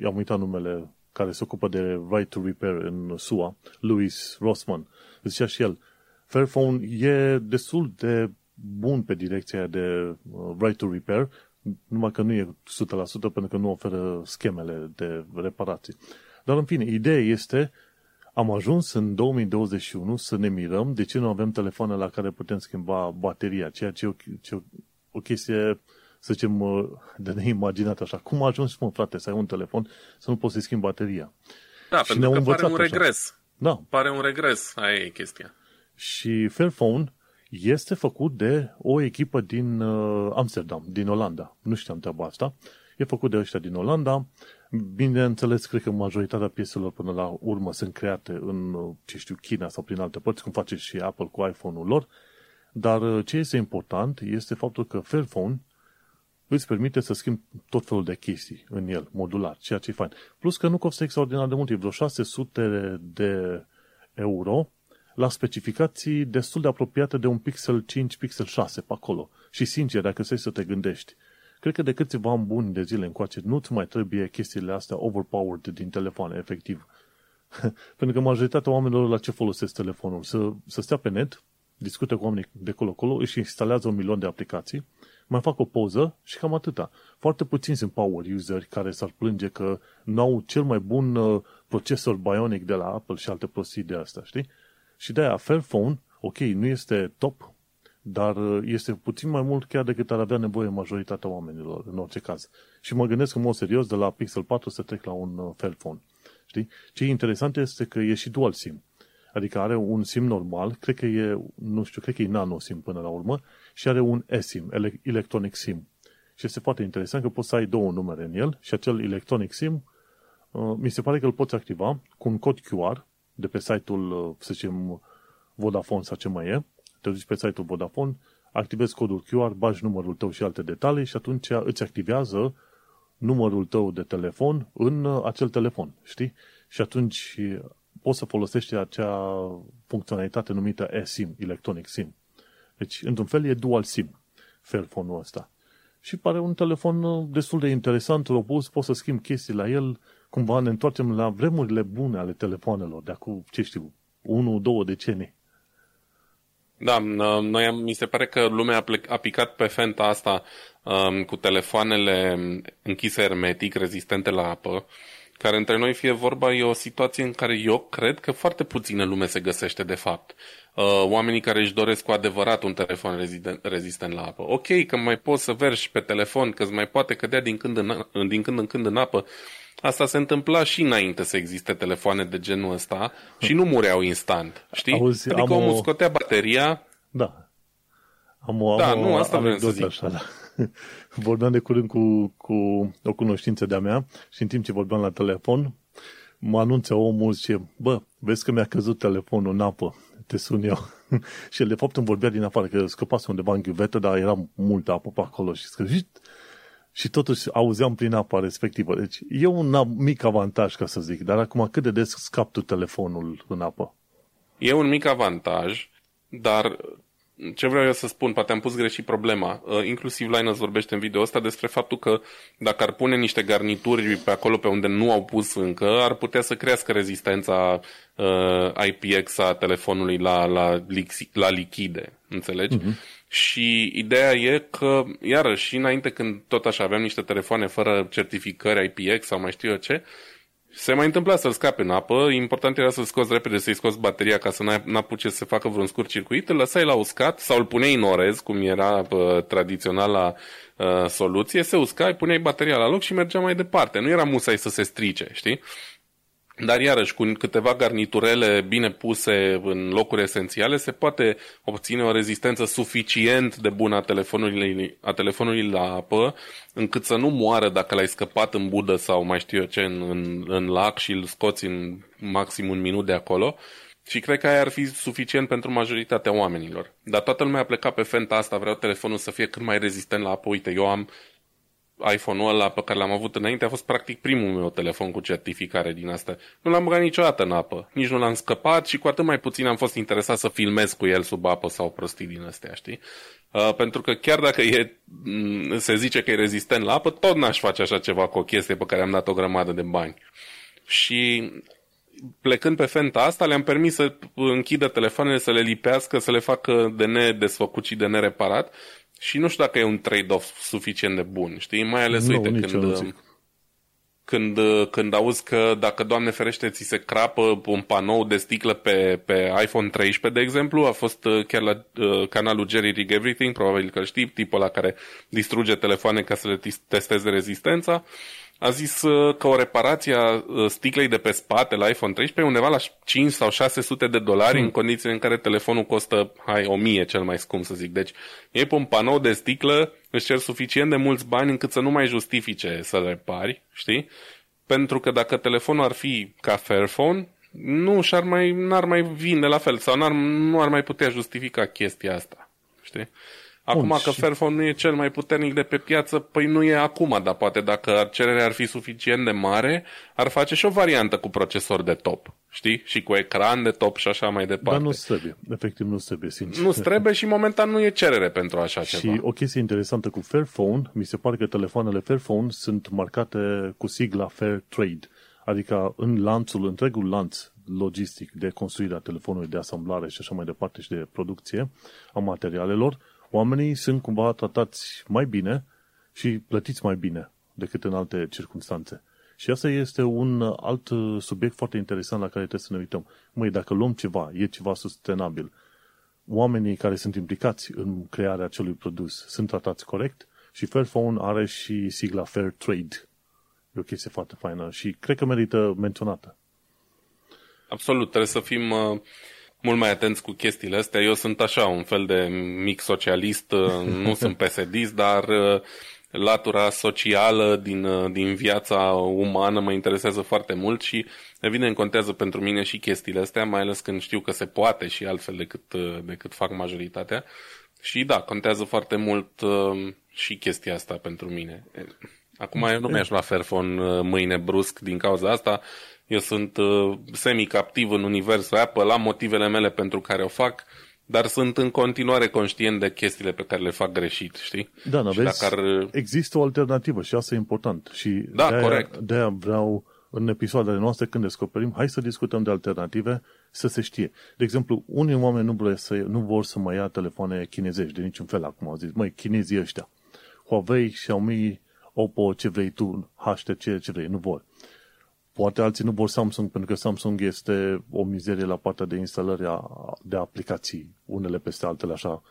i-am uitat numele, care se ocupă de Right to Repair în SUA, Louis Rossman. Zicea și el, Fairphone e destul de bun pe direcția aia de uh, Right to Repair, numai că nu e 100% pentru că nu oferă schemele de reparații. Dar în fine, ideea este am ajuns în 2021 să ne mirăm de ce nu avem telefoane la care putem schimba bateria, ceea ce e o, ce, o chestie, să zicem, uh, de neimaginat așa. Cum a ajuns, mă, frate, să ai un telefon să nu poți să schimbi bateria? Da, Și pentru ne-au că pare învățat un așa. regres. Da, Pare un regres, aia e chestia. și Fairphone este făcut de o echipă din uh, Amsterdam, din Olanda. Nu știam treaba asta. E făcut de ăștia din Olanda. Bineînțeles, cred că majoritatea pieselor până la urmă sunt create în, uh, ce știu, China sau prin alte părți, cum face și Apple cu iPhone-ul lor. Dar uh, ce este important este faptul că Fairphone îți permite să schimbi tot felul de chestii în el, modular, ceea ce e fain. Plus că nu costă extraordinar de mult, e vreo 600 de euro la specificații destul de apropiate de un Pixel 5, Pixel 6 pe acolo. Și sincer, dacă stai să te gândești, cred că de câțiva ani buni de zile încoace nu-ți mai trebuie chestiile astea overpowered din telefoane, efectiv. Pentru că majoritatea oamenilor la ce folosesc telefonul? Să, să stea pe net, discută cu oamenii de colo-colo, își instalează un milion de aplicații, mai fac o poză și cam atâta. Foarte puțini sunt power useri care s-ar plânge că n-au cel mai bun uh, procesor Bionic de la Apple și alte prostii de astea, știi? Și de-aia Fairphone, ok, nu este top, dar uh, este puțin mai mult chiar decât ar avea nevoie majoritatea oamenilor, în orice caz. Și mă gândesc în mod serios de la Pixel 4 să trec la un uh, Fairphone. Știi? Ce e interesant este că e și dual SIM. Adică are un SIM normal, cred că e, nu știu, cred că e nano SIM până la urmă, și are un eSIM, ele- electronic SIM. Și este foarte interesant că poți să ai două numere în el și acel electronic SIM uh, mi se pare că îl poți activa cu un cod QR de pe site-ul, uh, să zicem, Vodafone sau ce mai e. Te duci pe site-ul Vodafone, activezi codul QR, bagi numărul tău și alte detalii și atunci îți activează numărul tău de telefon în uh, acel telefon, știi? Și atunci uh, poți să folosești acea funcționalitate numită eSIM, Electronic SIM. Deci, într-un fel, e dual SIM, Fairphone-ul ăsta. Și pare un telefon uh, destul de interesant, robust, poți să schimbi chestii la el, cumva ne întoarcem la vremurile bune ale telefonelor, de acum, ce știu, 1-2 decenii. Da, n- noi am, mi se pare că lumea a, plec, a picat pe fenta asta um, cu telefoanele închise hermetic, rezistente la apă, care între noi fie vorba e o situație în care eu cred că foarte puțină lume se găsește de fapt. Uh, oamenii care își doresc cu adevărat un telefon rezistent, rezistent la apă. Ok, că mai poți să vergi pe telefon, că îți mai poate cădea din când în, din când în când în apă. Asta se întâmpla și înainte să existe telefoane de genul ăsta și nu mureau instant, știi? Auzi, adică am omul o- scotea bateria, Da. Am o, Da, am o nu, asta vreau să anecdotă zic. Așa, da. Vorbeam de curând cu, cu o cunoștință de-a mea și în timp ce vorbeam la telefon, mă anunță omul și zice, bă, vezi că mi-a căzut telefonul în apă, te sun eu. și el de fapt îmi vorbea din afară, că scăpase undeva în ghiuvetă, dar era multă apă pe acolo și scăzit. Și totuși auzeam prin apa respectivă. Deci e un mic avantaj, ca să zic. Dar acum cât de des scap tu telefonul în apă? E un mic avantaj, dar ce vreau eu să spun, poate am pus greșit problema. Uh, inclusiv Linus vorbește în video ăsta despre faptul că dacă ar pune niște garnituri pe acolo pe unde nu au pus încă, ar putea să crească rezistența uh, IPX a telefonului la, la, la lichide. Înțelegi? Uh-huh. Și ideea e că, iarăși, înainte când tot așa aveam niște telefoane fără certificări IPX sau mai știu eu ce, se mai întâmpla să-l scape în apă, important era să-l scoți repede, să-i scoți bateria ca să n-apuce să facă vreun scurt circuit, îl lăsai la uscat sau îl puneai în orez, cum era uh, tradițional la uh, soluție, se uscai, puneai bateria la loc și mergea mai departe. Nu era musai să se strice, știi? Dar iarăși, cu câteva garniturele bine puse în locuri esențiale, se poate obține o rezistență suficient de bună a telefonului, a telefonului la apă, încât să nu moară dacă l-ai scăpat în budă sau mai știu eu ce, în, în, în lac și îl scoți în maxim un minut de acolo. Și cred că aia ar fi suficient pentru majoritatea oamenilor. Dar toată lumea a plecat pe fenta asta, vreau telefonul să fie cât mai rezistent la apă. Uite, eu am iPhone-ul ăla pe care l-am avut înainte a fost practic primul meu telefon cu certificare din asta. Nu l-am băgat niciodată în apă, nici nu l-am scăpat și cu atât mai puțin am fost interesat să filmez cu el sub apă sau prostii din astea, știi? Uh, pentru că chiar dacă e, mm, se zice că e rezistent la apă, tot n-aș face așa ceva cu o chestie pe care am dat o grămadă de bani. Și plecând pe fenta asta, le-am permis să închidă telefoanele, să le lipească, să le facă de nedesfăcut și de nereparat și nu știu dacă e un trade-off suficient de bun, știi? Mai ales, nu, uite, când, când, când auzi că dacă, Doamne ferește, ți se crapă un panou de sticlă pe, pe iPhone 13, de exemplu, a fost uh, chiar la uh, canalul Jerry Rig Everything, probabil că știi, tipul la care distruge telefoane ca să le testeze rezistența. Uh, a zis uh, că o reparație a uh, sticlei de pe spate la iPhone 13 undeva la 5 sau 600 de dolari hmm. în condițiile în care telefonul costă, hai, 1000 cel mai scump să zic. Deci ei pe un panou de sticlă își cer suficient de mulți bani încât să nu mai justifice să repari, știi? Pentru că dacă telefonul ar fi ca Fairphone, nu și-ar mai, n-ar mai vinde la fel sau n-ar, nu ar mai putea justifica chestia asta, știi? Acum Bun, că și... Fairphone nu e cel mai puternic de pe piață, păi nu e acum, dar poate dacă cererea ar fi suficient de mare, ar face și o variantă cu procesor de top, știi? Și cu ecran de top și așa mai departe. Dar nu trebuie, efectiv nu trebuie, sincer. Nu trebuie și momentan nu e cerere pentru așa și ceva. Și o chestie interesantă cu Fairphone, mi se pare că telefoanele Fairphone sunt marcate cu sigla Fair Trade, adică în lanțul, întregul lanț logistic de construire a telefonului, de asamblare și așa mai departe și de producție a materialelor, oamenii sunt cumva tratați mai bine și plătiți mai bine decât în alte circunstanțe. Și asta este un alt subiect foarte interesant la care trebuie să ne uităm. Măi, dacă luăm ceva, e ceva sustenabil, oamenii care sunt implicați în crearea acelui produs sunt tratați corect și Fairphone are și sigla Fair Trade. E o chestie foarte faină și cred că merită menționată. Absolut, trebuie să fim uh, mult mai atenți cu chestiile astea. Eu sunt așa, un fel de mic socialist, uh, nu sunt psd dar uh, latura socială din, uh, din viața umană mă interesează foarte mult și evident contează pentru mine și chestiile astea, mai ales când știu că se poate și altfel decât, decât fac majoritatea. Și da, contează foarte mult și chestia asta pentru mine. Acum eu nu mi-aș lua Fairphone mâine brusc din cauza asta, eu sunt uh, semi-captiv în universul Apple, am motivele mele pentru care o fac, dar sunt în continuare conștient de chestiile pe care le fac greșit, știi? Da, nu vezi, ar... există o alternativă și asta e important. Și da, de-aia, corect. De-aia vreau în episoadele noastre, când descoperim, hai să discutăm de alternative, să se știe. De exemplu, unii oameni nu, vor să, nu vor să mai ia telefoane chinezești, de niciun fel acum au zis, măi, chinezii ăștia, Huawei, Xiaomi, Oppo, ce vrei tu, HTC, ce vrei, nu vor. Poate alții nu vor Samsung pentru că Samsung este o mizerie la partea de instalare de aplicații, unele peste altele așa,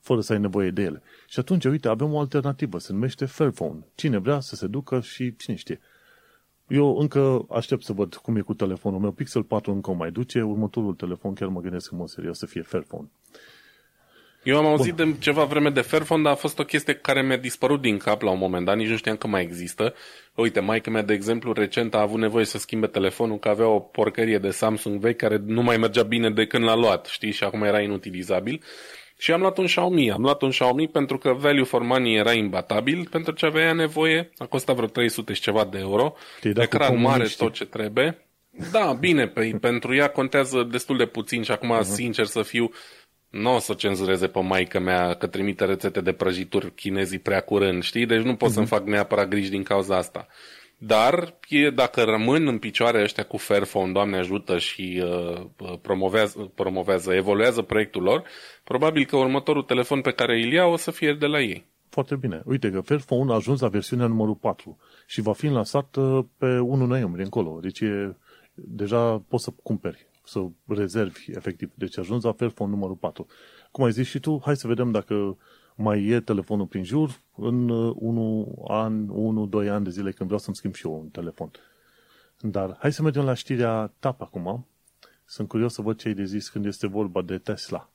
fără să ai nevoie de ele. Și atunci, uite, avem o alternativă, se numește Fairphone. Cine vrea să se ducă și cine știe. Eu încă aștept să văd cum e cu telefonul meu. Pixel 4 încă o mai duce, următorul telefon chiar mă gândesc în mod serios să fie Fairphone. Eu am auzit Bun. de ceva vreme de Fairphone, dar a fost o chestie care mi-a dispărut din cap la un moment dat, nici nu știam că mai există. Uite, maica mea, de exemplu, recent a avut nevoie să schimbe telefonul, că avea o porcărie de Samsung vechi care nu mai mergea bine de când l-a luat, știi, și acum era inutilizabil. și am luat un Xiaomi. Am luat un Xiaomi pentru că value for money era imbatabil, pentru ce avea nevoie. A costat vreo 300 și ceva de euro. Ecran mare, tot ce trebuie. Da, bine, pe, pentru ea contează destul de puțin și acum, uh-huh. sincer să fiu, nu o să cenzureze pe maică mea că trimite rețete de prăjituri chinezii prea curând, știi? Deci nu pot uh-huh. să-mi fac neapărat griji din cauza asta. Dar e, dacă rămân în picioare ăștia cu Fairphone, Doamne ajută și uh, promovează, promovează, evoluează proiectul lor, probabil că următorul telefon pe care îl iau o să fie de la ei. Foarte bine. Uite că Fairphone a ajuns la versiunea numărul 4 și va fi lansat uh, pe 1 noiembrie încolo. Deci e, deja poți să cumperi, să rezervi efectiv. Deci a ajuns la Fairphone numărul 4. Cum ai zis și tu, hai să vedem dacă mai e telefonul prin jur în uh, unu an, unu, doi ani de zile când vreau să-mi schimb și eu un telefon. Dar hai să mergem la știrea TAP acum. Sunt curios să văd ce ai de zis când este vorba de Tesla.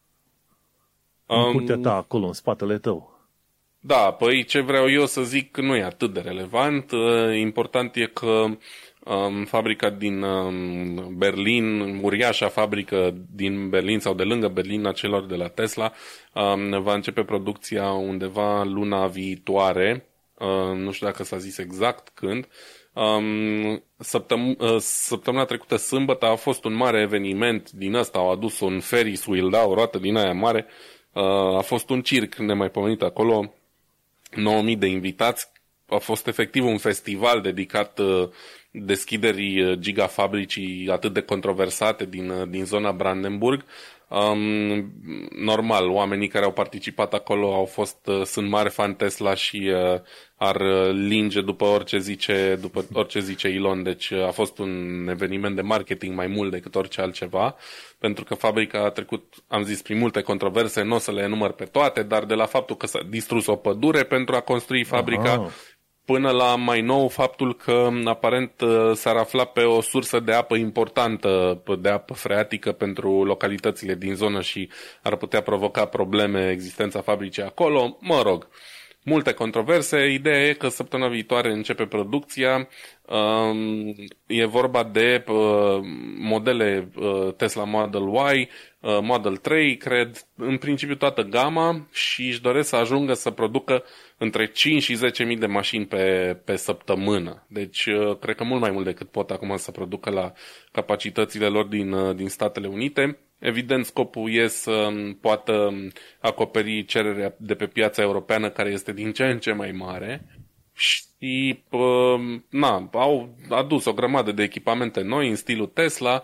Um, în curtea ta, acolo, în spatele tău. Da, păi ce vreau eu să zic nu e atât de relevant. Uh, important e că um, fabrica din um, Berlin, uriașa fabrică din Berlin sau de lângă Berlin a celor de la Tesla, um, va începe producția undeva luna viitoare. Uh, nu știu dacă s-a zis exact când. Um, săptăm- uh, săptămâna trecută, sâmbătă, a fost un mare eveniment din ăsta. Au adus un Ferris wheel, da, o roată din aia mare. Uh, a fost un circ nemaipomenit acolo. 9000 de invitați. A fost efectiv un festival dedicat uh, deschiderii uh, gigafabricii atât de controversate din, uh, din zona Brandenburg. Um, normal, oamenii care au participat acolo au fost, uh, sunt mari fan Tesla și uh, ar linge după orice zice, după orice zice Elon. Deci a fost un eveniment de marketing mai mult decât orice altceva, pentru că fabrica a trecut, am zis, prin multe controverse, nu o să le enumăr pe toate, dar de la faptul că s-a distrus o pădure pentru a construi fabrica, Aha până la mai nou faptul că aparent uh, s-ar afla pe o sursă de apă importantă, de apă freatică pentru localitățile din zonă și ar putea provoca probleme existența fabricii acolo. Mă rog, multe controverse. Ideea e că săptămâna viitoare începe producția. Um, e vorba de uh, modele uh, Tesla Model Y, Model 3, cred, în principiu toată gama și își doresc să ajungă să producă între 5 și 10.000 de mașini pe, pe săptămână. Deci, uh, cred că mult mai mult decât pot acum să producă la capacitățile lor din, uh, din Statele Unite. Evident, scopul e să um, poată um, acoperi cererea de pe piața europeană, care este din ce în ce mai mare. Și, uh, na, au adus o grămadă de echipamente noi în stilul Tesla.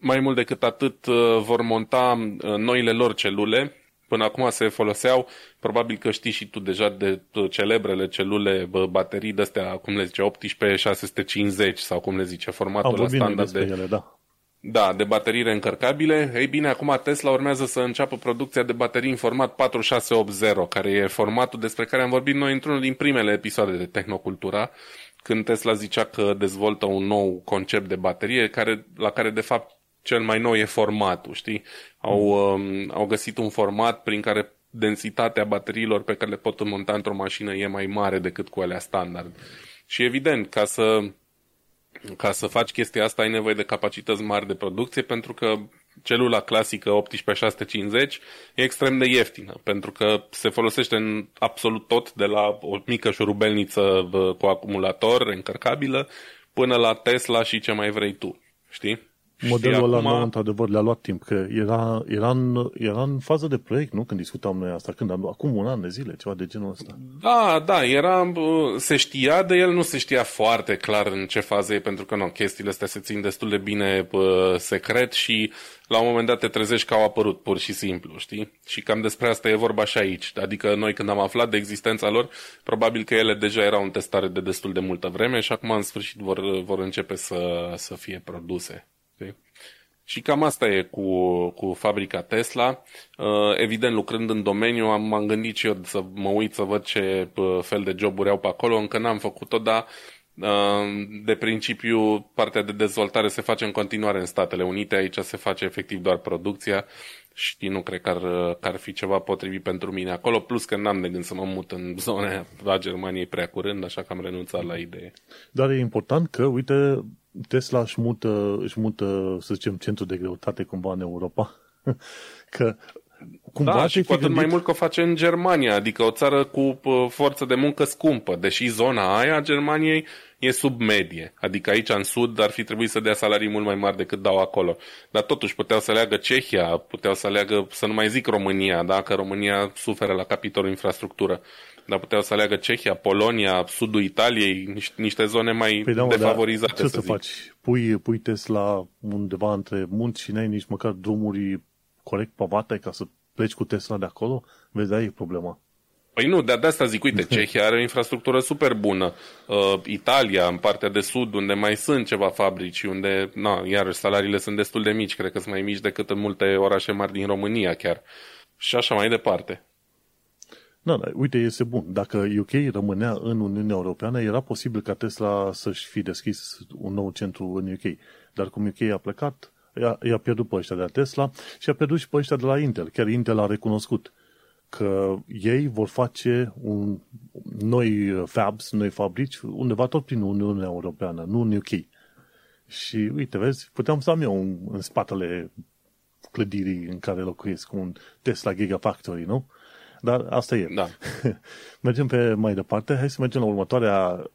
Um, mai mult decât atât, vor monta noile lor celule, Până acum se foloseau, probabil că știi și tu deja de celebrele celule, baterii de astea, cum le zice, 18650 sau cum le zice, formatul Am standard de... Ele, da. Da, de baterii reîncărcabile. Ei bine, acum Tesla urmează să înceapă producția de baterii în format 4680, care e formatul despre care am vorbit noi într-unul din primele episoade de Tehnocultura, când Tesla zicea că dezvoltă un nou concept de baterie, care, la care de fapt cel mai nou e formatul, știi? Au, um, au găsit un format prin care densitatea bateriilor pe care le pot monta într-o mașină e mai mare decât cu alea standard. Și evident, ca să, ca să faci chestia asta ai nevoie de capacități mari de producție pentru că celula clasică 18650 e extrem de ieftină pentru că se folosește în absolut tot de la o mică șurubelniță cu acumulator încărcabilă până la Tesla și ce mai vrei tu, știi? Modelul ăla acum... nou, într-adevăr, le-a luat timp, că era, era, în, era în fază de proiect, nu? Când discutam noi asta, când am, acum un an de zile, ceva de genul ăsta. Da, da, era, se știa de el, nu se știa foarte clar în ce fază e, pentru că nu, chestiile astea se țin destul de bine pă, secret și la un moment dat te trezești că au apărut, pur și simplu, știi? Și cam despre asta e vorba și aici. Adică noi când am aflat de existența lor, probabil că ele deja erau în testare de destul de multă vreme și acum în sfârșit vor, vor începe să, să fie produse. Știi? Și cam asta e cu, cu fabrica Tesla. Uh, evident, lucrând în domeniu, am, m-am gândit și eu să mă uit să văd ce uh, fel de joburi au pe acolo. Încă n-am făcut-o, dar uh, de principiu partea de dezvoltare se face în continuare în Statele Unite. Aici se face efectiv doar producția și nu cred că ar, că ar fi ceva potrivit pentru mine acolo, plus că n-am de gând să mă mut în zona a Germaniei prea curând, așa că am renunțat la idee. Dar e important că, uite, Tesla își mută, își mută, să zicem, centru de greutate cumva în Europa. că cumva da, și cu atât mai mult că o face în Germania, adică o țară cu forță de muncă scumpă, deși zona aia a Germaniei e sub medie. Adică aici în sud ar fi trebuit să dea salarii mult mai mari decât dau acolo. Dar totuși puteau să leagă Cehia, puteau să leagă, să nu mai zic România, da? că România suferă la capitolul infrastructură. Dar puteau să leagă Cehia, Polonia, sudul Italiei, niște, niște zone mai păi da, defavorizate. ce să, să faci? Pui, pui Tesla undeva între munți și n-ai nici măcar drumuri corect pavate ca să pleci cu Tesla de acolo? Vezi, aia e problema. Păi nu, de, de asta zic, uite, Cehia are o infrastructură super bună. Uh, Italia, în partea de sud, unde mai sunt ceva fabrici, unde, na, iarăși, salariile sunt destul de mici, cred că sunt mai mici decât în multe orașe mari din România chiar. Și așa mai departe. Da, da, uite, este bun. Dacă UK rămânea în Uniunea Europeană, era posibil ca Tesla să-și fi deschis un nou centru în UK. Dar cum UK a plecat, i-a, i-a pierdut pe ăștia de la Tesla și a pierdut și pe ăștia de la Intel. Chiar Intel a recunoscut că ei vor face un, noi fabs, noi fabrici, undeva tot prin Uniunea Europeană, nu în UK. Și uite, vezi, puteam să am eu în, în spatele clădirii în care locuiesc, un Tesla Gigafactory, nu? Dar asta e. Da. mergem pe mai departe. Hai să mergem la următoarea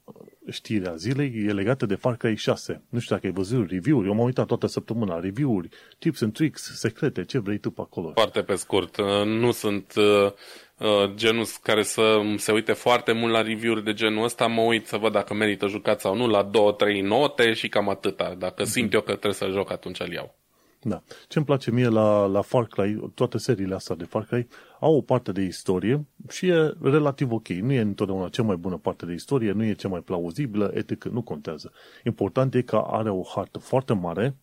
știre a zilei. E legată de Far Cry 6. Nu știu dacă ai văzut review-uri. Eu m-am uitat toată săptămâna. Review-uri, tips and tricks, secrete, ce vrei tu pe acolo. Foarte pe scurt. Uh, nu sunt uh, uh, genul care să se uite foarte mult la review-uri de genul ăsta. Mă uit să văd dacă merită jucat sau nu la 2-3 note și cam atâta. Dacă simt mm-hmm. eu că trebuie să joc, atunci îl iau. Da. Ce îmi place mie la, la Far Cry, toate seriile astea de Far Cry, au o parte de istorie și e relativ ok. Nu e întotdeauna cea mai bună parte de istorie, nu e cea mai plauzibilă, etic, nu contează. Important e că are o hartă foarte mare,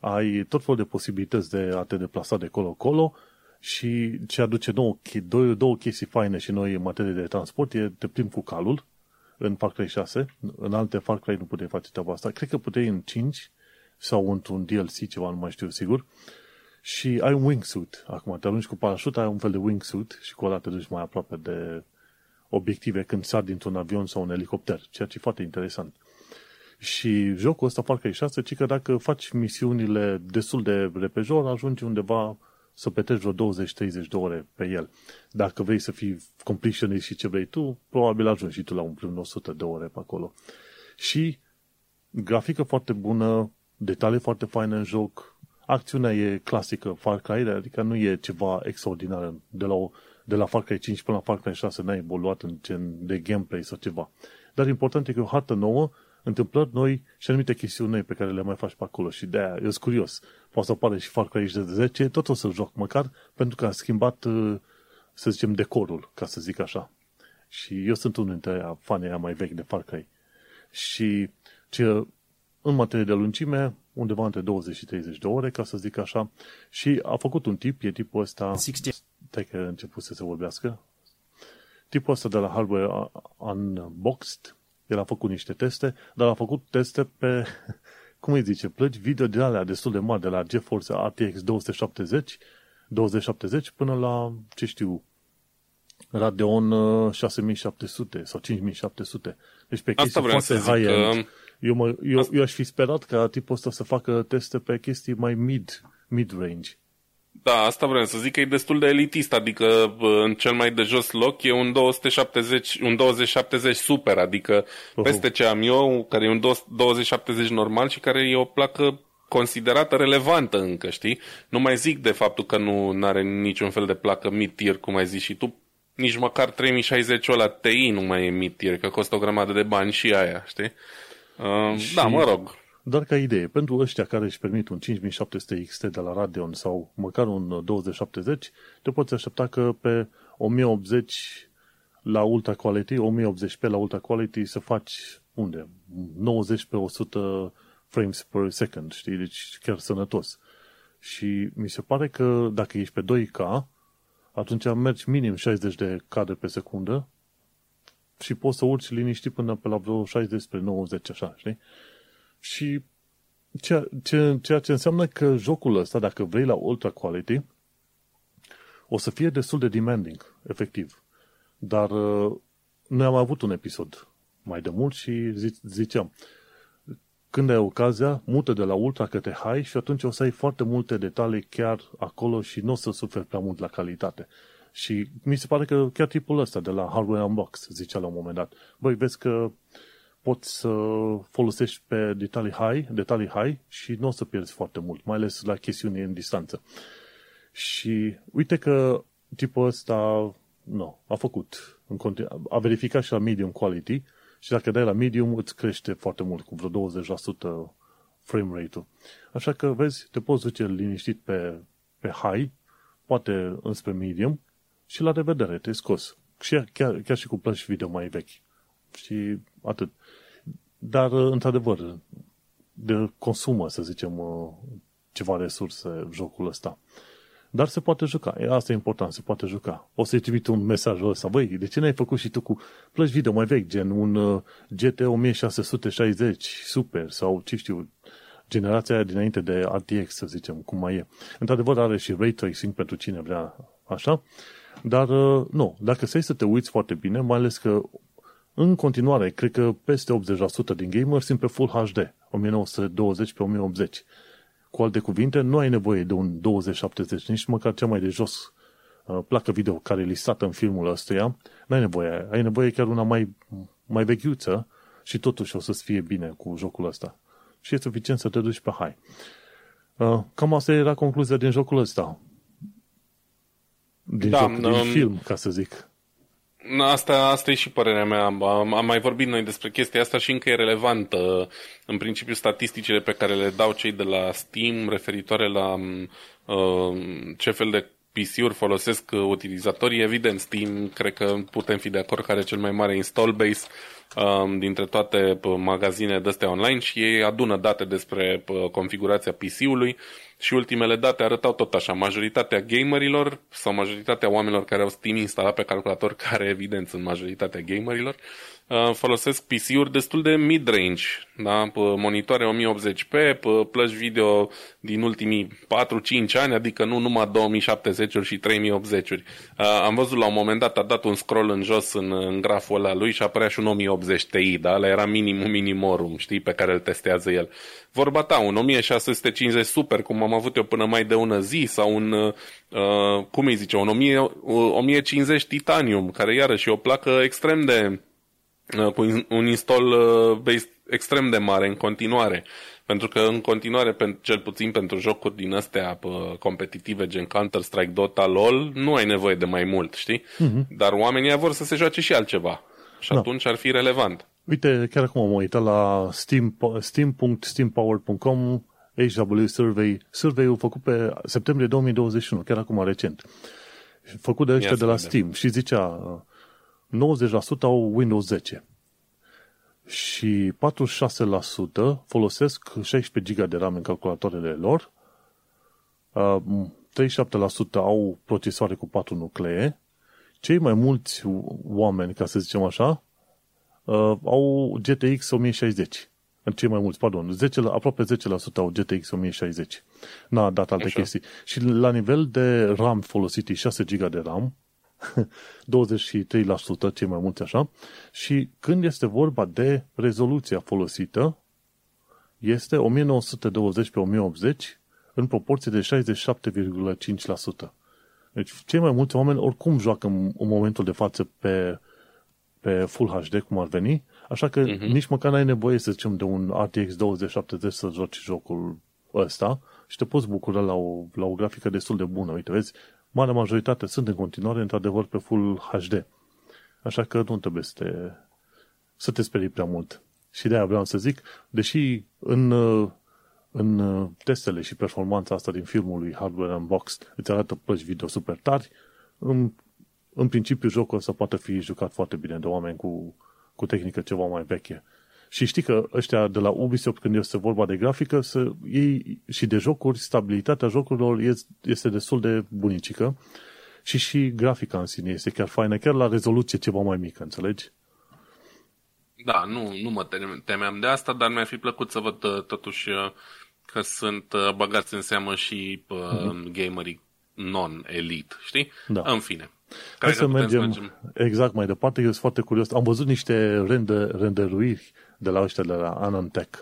ai tot felul de posibilități de a te deplasa de colo-colo și ce aduce două, două, două chestii faine și noi în materie de transport e te plimbi cu calul în Far Cry 6, în alte Far Cry nu puteai face treaba asta. Cred că puteai în 5 sau într-un DLC, ceva, nu mai știu sigur. Și ai un wingsuit. Acum te arunci cu parașut, ai un fel de wingsuit și cu ăla te duci mai aproape de obiective când sar dintr-un avion sau un elicopter, ceea ce e foarte interesant. Și jocul ăsta, parcă e 6, ci că dacă faci misiunile destul de repejor, ajungi undeva să petreci vreo 20-30 de ore pe el. Dacă vrei să fii completionist și ce vrei tu, probabil ajungi și tu la un prim 100 de ore pe acolo. Și grafică foarte bună, detalii foarte faine în joc, acțiunea e clasică Far Cry, adică nu e ceva extraordinar de la, o, de la Far Cry 5 până la Far Cry 6 n-ai evoluat în gen de gameplay sau ceva. Dar important e că e o hartă nouă, întâmplări noi și anumite chestiuni noi pe care le mai faci pe acolo și de-aia eu sunt curios. Poate să apare și Far Cry de 10, tot o să joc măcar, pentru că a schimbat, uh, să zicem, decorul, ca să zic așa. Și eu sunt unul dintre fanii mai vechi de Far Cry. Și ce în materie de lungime, undeva între 20 și 30 de ore, ca să zic așa, și a făcut un tip, e tipul ăsta, stai că a început să se vorbească, tipul ăsta de la Hardware Unboxed, el a făcut niște teste, dar a făcut teste pe, cum îi zice, plăci video de alea destul de mari, de la GeForce RTX 270, 2070 până la, ce știu, Radeon 6700 uh, sau 5700. Deci pe chestii foarte high-end. Că eu, mă, eu, eu aș fi sperat ca tipul ăsta să facă teste pe chestii mai mid, mid-range. Da, asta vreau să zic că e destul de elitist, adică în cel mai de jos loc e un 270, un 2070 super, adică uh-huh. peste ce am eu, care e un 2070 normal și care e o placă considerată relevantă încă, știi? Nu mai zic de faptul că nu are niciun fel de placă mid-tier, cum ai zis și tu, nici măcar 3060 ăla Ti nu mai e mid-tier, că costă o grămadă de bani și aia, știi? Uh, și da, mă rog. Doar ca idee, pentru ăștia care își permit un 5700 XT de la Radeon sau măcar un 2070, te poți aștepta că pe 1080 la Ultra Quality, 1080p la Ultra Quality să faci unde? 90 pe 100 frames per second, știi? Deci chiar sănătos. Și mi se pare că dacă ești pe 2K, atunci mergi minim 60 de cadre pe secundă și poți să urci liniștit până pe la vreo 60 spre 90, așa, știi? Și ceea ce, ceea ce înseamnă că jocul ăsta, dacă vrei la ultra quality, o să fie destul de demanding, efectiv. Dar uh, noi am avut un episod mai de mult și ziceam, când ai ocazia, mută de la ultra către high și atunci o să ai foarte multe detalii chiar acolo și nu o să suferi prea mult la calitate. Și mi se pare că chiar tipul ăsta de la Hardware Unbox zicea la un moment dat, băi, vezi că poți să folosești pe detalii high, detalii high și nu o să pierzi foarte mult, mai ales la chestiuni în distanță. Și uite că tipul ăsta nu, a făcut, în continu- a verificat și la medium quality și dacă dai la medium îți crește foarte mult, cu vreo 20% frame rate-ul. Așa că, vezi, te poți duce liniștit pe, pe high, poate înspre medium și la revedere, te scos. Și chiar, chiar și cu plăci video mai vechi. Și atât. Dar, într-adevăr, de consumă, să zicem, ceva resurse jocul ăsta. Dar se poate juca. E, asta e important, se poate juca. O să-i trimit un mesaj ăsta. Băi, de ce n-ai făcut și tu cu plăci video mai vechi, gen un uh, GT 1660 Super sau ce știu, generația aia dinainte de RTX, să zicem, cum mai e. Într-adevăr are și ray tracing pentru cine vrea așa, dar uh, nu, dacă stai să te uiți foarte bine, mai ales că în continuare, cred că peste 80% din gamers sunt pe Full HD, 1920 pe 1080. Cu alte cuvinte, nu ai nevoie de un 2070, nici măcar cea mai de jos uh, placă video care e listată în filmul ăstuia, nu ai nevoie. Ai nevoie chiar una mai, mai vechiuță și totuși o să-ți fie bine cu jocul ăsta. Și e suficient să te duci pe high. Uh, cam asta era concluzia din jocul ăsta. Din, Da, joc, din um, film, ca să zic. Asta, asta e și părerea mea. Am, am mai vorbit noi despre chestia asta și încă e relevantă. În principiu, statisticile pe care le dau cei de la Steam referitoare la uh, ce fel de PC-uri folosesc utilizatorii, evident, Steam, cred că putem fi de acord că are cel mai mare install base um, dintre toate p- magazinele de-astea online și ei adună date despre p- configurația PC-ului și ultimele date arătau tot așa. Majoritatea gamerilor sau majoritatea oamenilor care au Steam instalat pe calculator, care evident sunt majoritatea gamerilor, uh, folosesc PC-uri destul de mid-range, da? P- monitoare 1080p, p- plăci video din ultimii 4-5 ani, adică nu numai 2070-uri și 3080-uri. Uh, am văzut la un moment dat, a dat un scroll în jos în, în graful ăla lui și apărea și un 1080 Ti, da? Ăla era minimum minimorum, știi, pe care îl testează el. Vorba ta, un 1650 super, cum am avut eu până mai de ună zi, sau un, uh, cum îi zice, un 1000, uh, 1050 Titanium, care iarăși e o placă extrem de, uh, cu in- un install uh, base extrem de mare în continuare. Pentru că în continuare, pen- cel puțin pentru jocuri din astea pă, competitive, gen Counter-Strike, Dota, LoL, nu ai nevoie de mai mult, știi? Dar oamenii vor să se joace și altceva. Și Da. atunci ar fi relevant. Uite, chiar acum am uitat la steam, steam.steampower.com HW Survey, survey-ul făcut pe septembrie 2021, chiar acum recent. Făcut de ăștia Ia de să la vedem. Steam și zicea 90% au Windows 10 și 46% folosesc 16 GB de RAM în calculatoarele lor, uh, 37% au procesoare cu 4 nuclee, cei mai mulți oameni, ca să zicem așa, uh, au GTX 1060. Cei mai mulți, pardon, 10, aproape 10% au GTX 1060. N-a dat alte Așa. chestii. Și la nivel de RAM folosit e 6 GB de RAM, 23% cei mai mulți așa, și când este vorba de rezoluția folosită, este 1920 pe 1080 în proporție de 67,5%. Deci cei mai mulți oameni oricum joacă în, în momentul de față pe, pe Full HD, cum ar veni, așa că uh-huh. nici măcar n-ai nevoie, să zicem, de un RTX 2070 să joci jocul ăsta și te poți bucura la o, la o grafică destul de bună. Uite, vezi, marea majoritate sunt în continuare, într-adevăr, pe Full HD. Așa că nu trebuie să te, să te sperii prea mult. Și de-aia vreau să zic, deși în, în testele și performanța asta din filmul lui Hardware Unboxed îți arată plăci video super tari, în, în principiu jocul ăsta poate fi jucat foarte bine de oameni cu, cu tehnică ceva mai veche. Și știi că ăștia de la Ubisoft, când este vorba de grafică, să, ei, și de jocuri, stabilitatea jocurilor este, este destul de bunicică și și grafica în sine este chiar faină, chiar la rezoluție ceva mai mică, înțelegi? Da, nu, nu mă tem- temeam de asta, dar mi-ar fi plăcut să văd uh, totuși uh, că sunt uh, băgați în seamă și uh, uh-huh. gamerii non-elite, știi? Da. În fine. Hai Cred să că putem mergem, mergem. exact mai departe, eu sunt foarte curios. Am văzut niște render, renderuiri de la ăștia de la Anantech.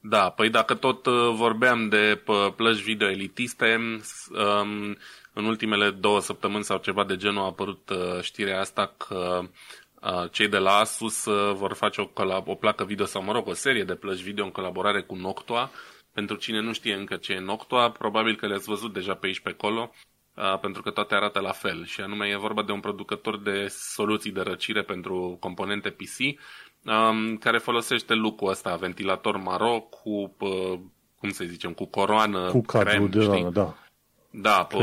Da, păi dacă tot uh, vorbeam de plăci video elitiste, um, în ultimele două săptămâni sau ceva de genul a apărut uh, știrea asta că uh, cei de la Asus vor face o, o placă video sau, mă rog, o serie de plăci video în colaborare cu Noctua. Pentru cine nu știe încă ce e Noctua, probabil că le-ați văzut deja pe aici pe acolo, pentru că toate arată la fel. Și anume e vorba de un producător de soluții de răcire pentru componente PC um, care folosește lucrul ăsta, ventilator maro cu, uh, cum să zicem, cu coroană, cu cadru de știi? da. Da, pe,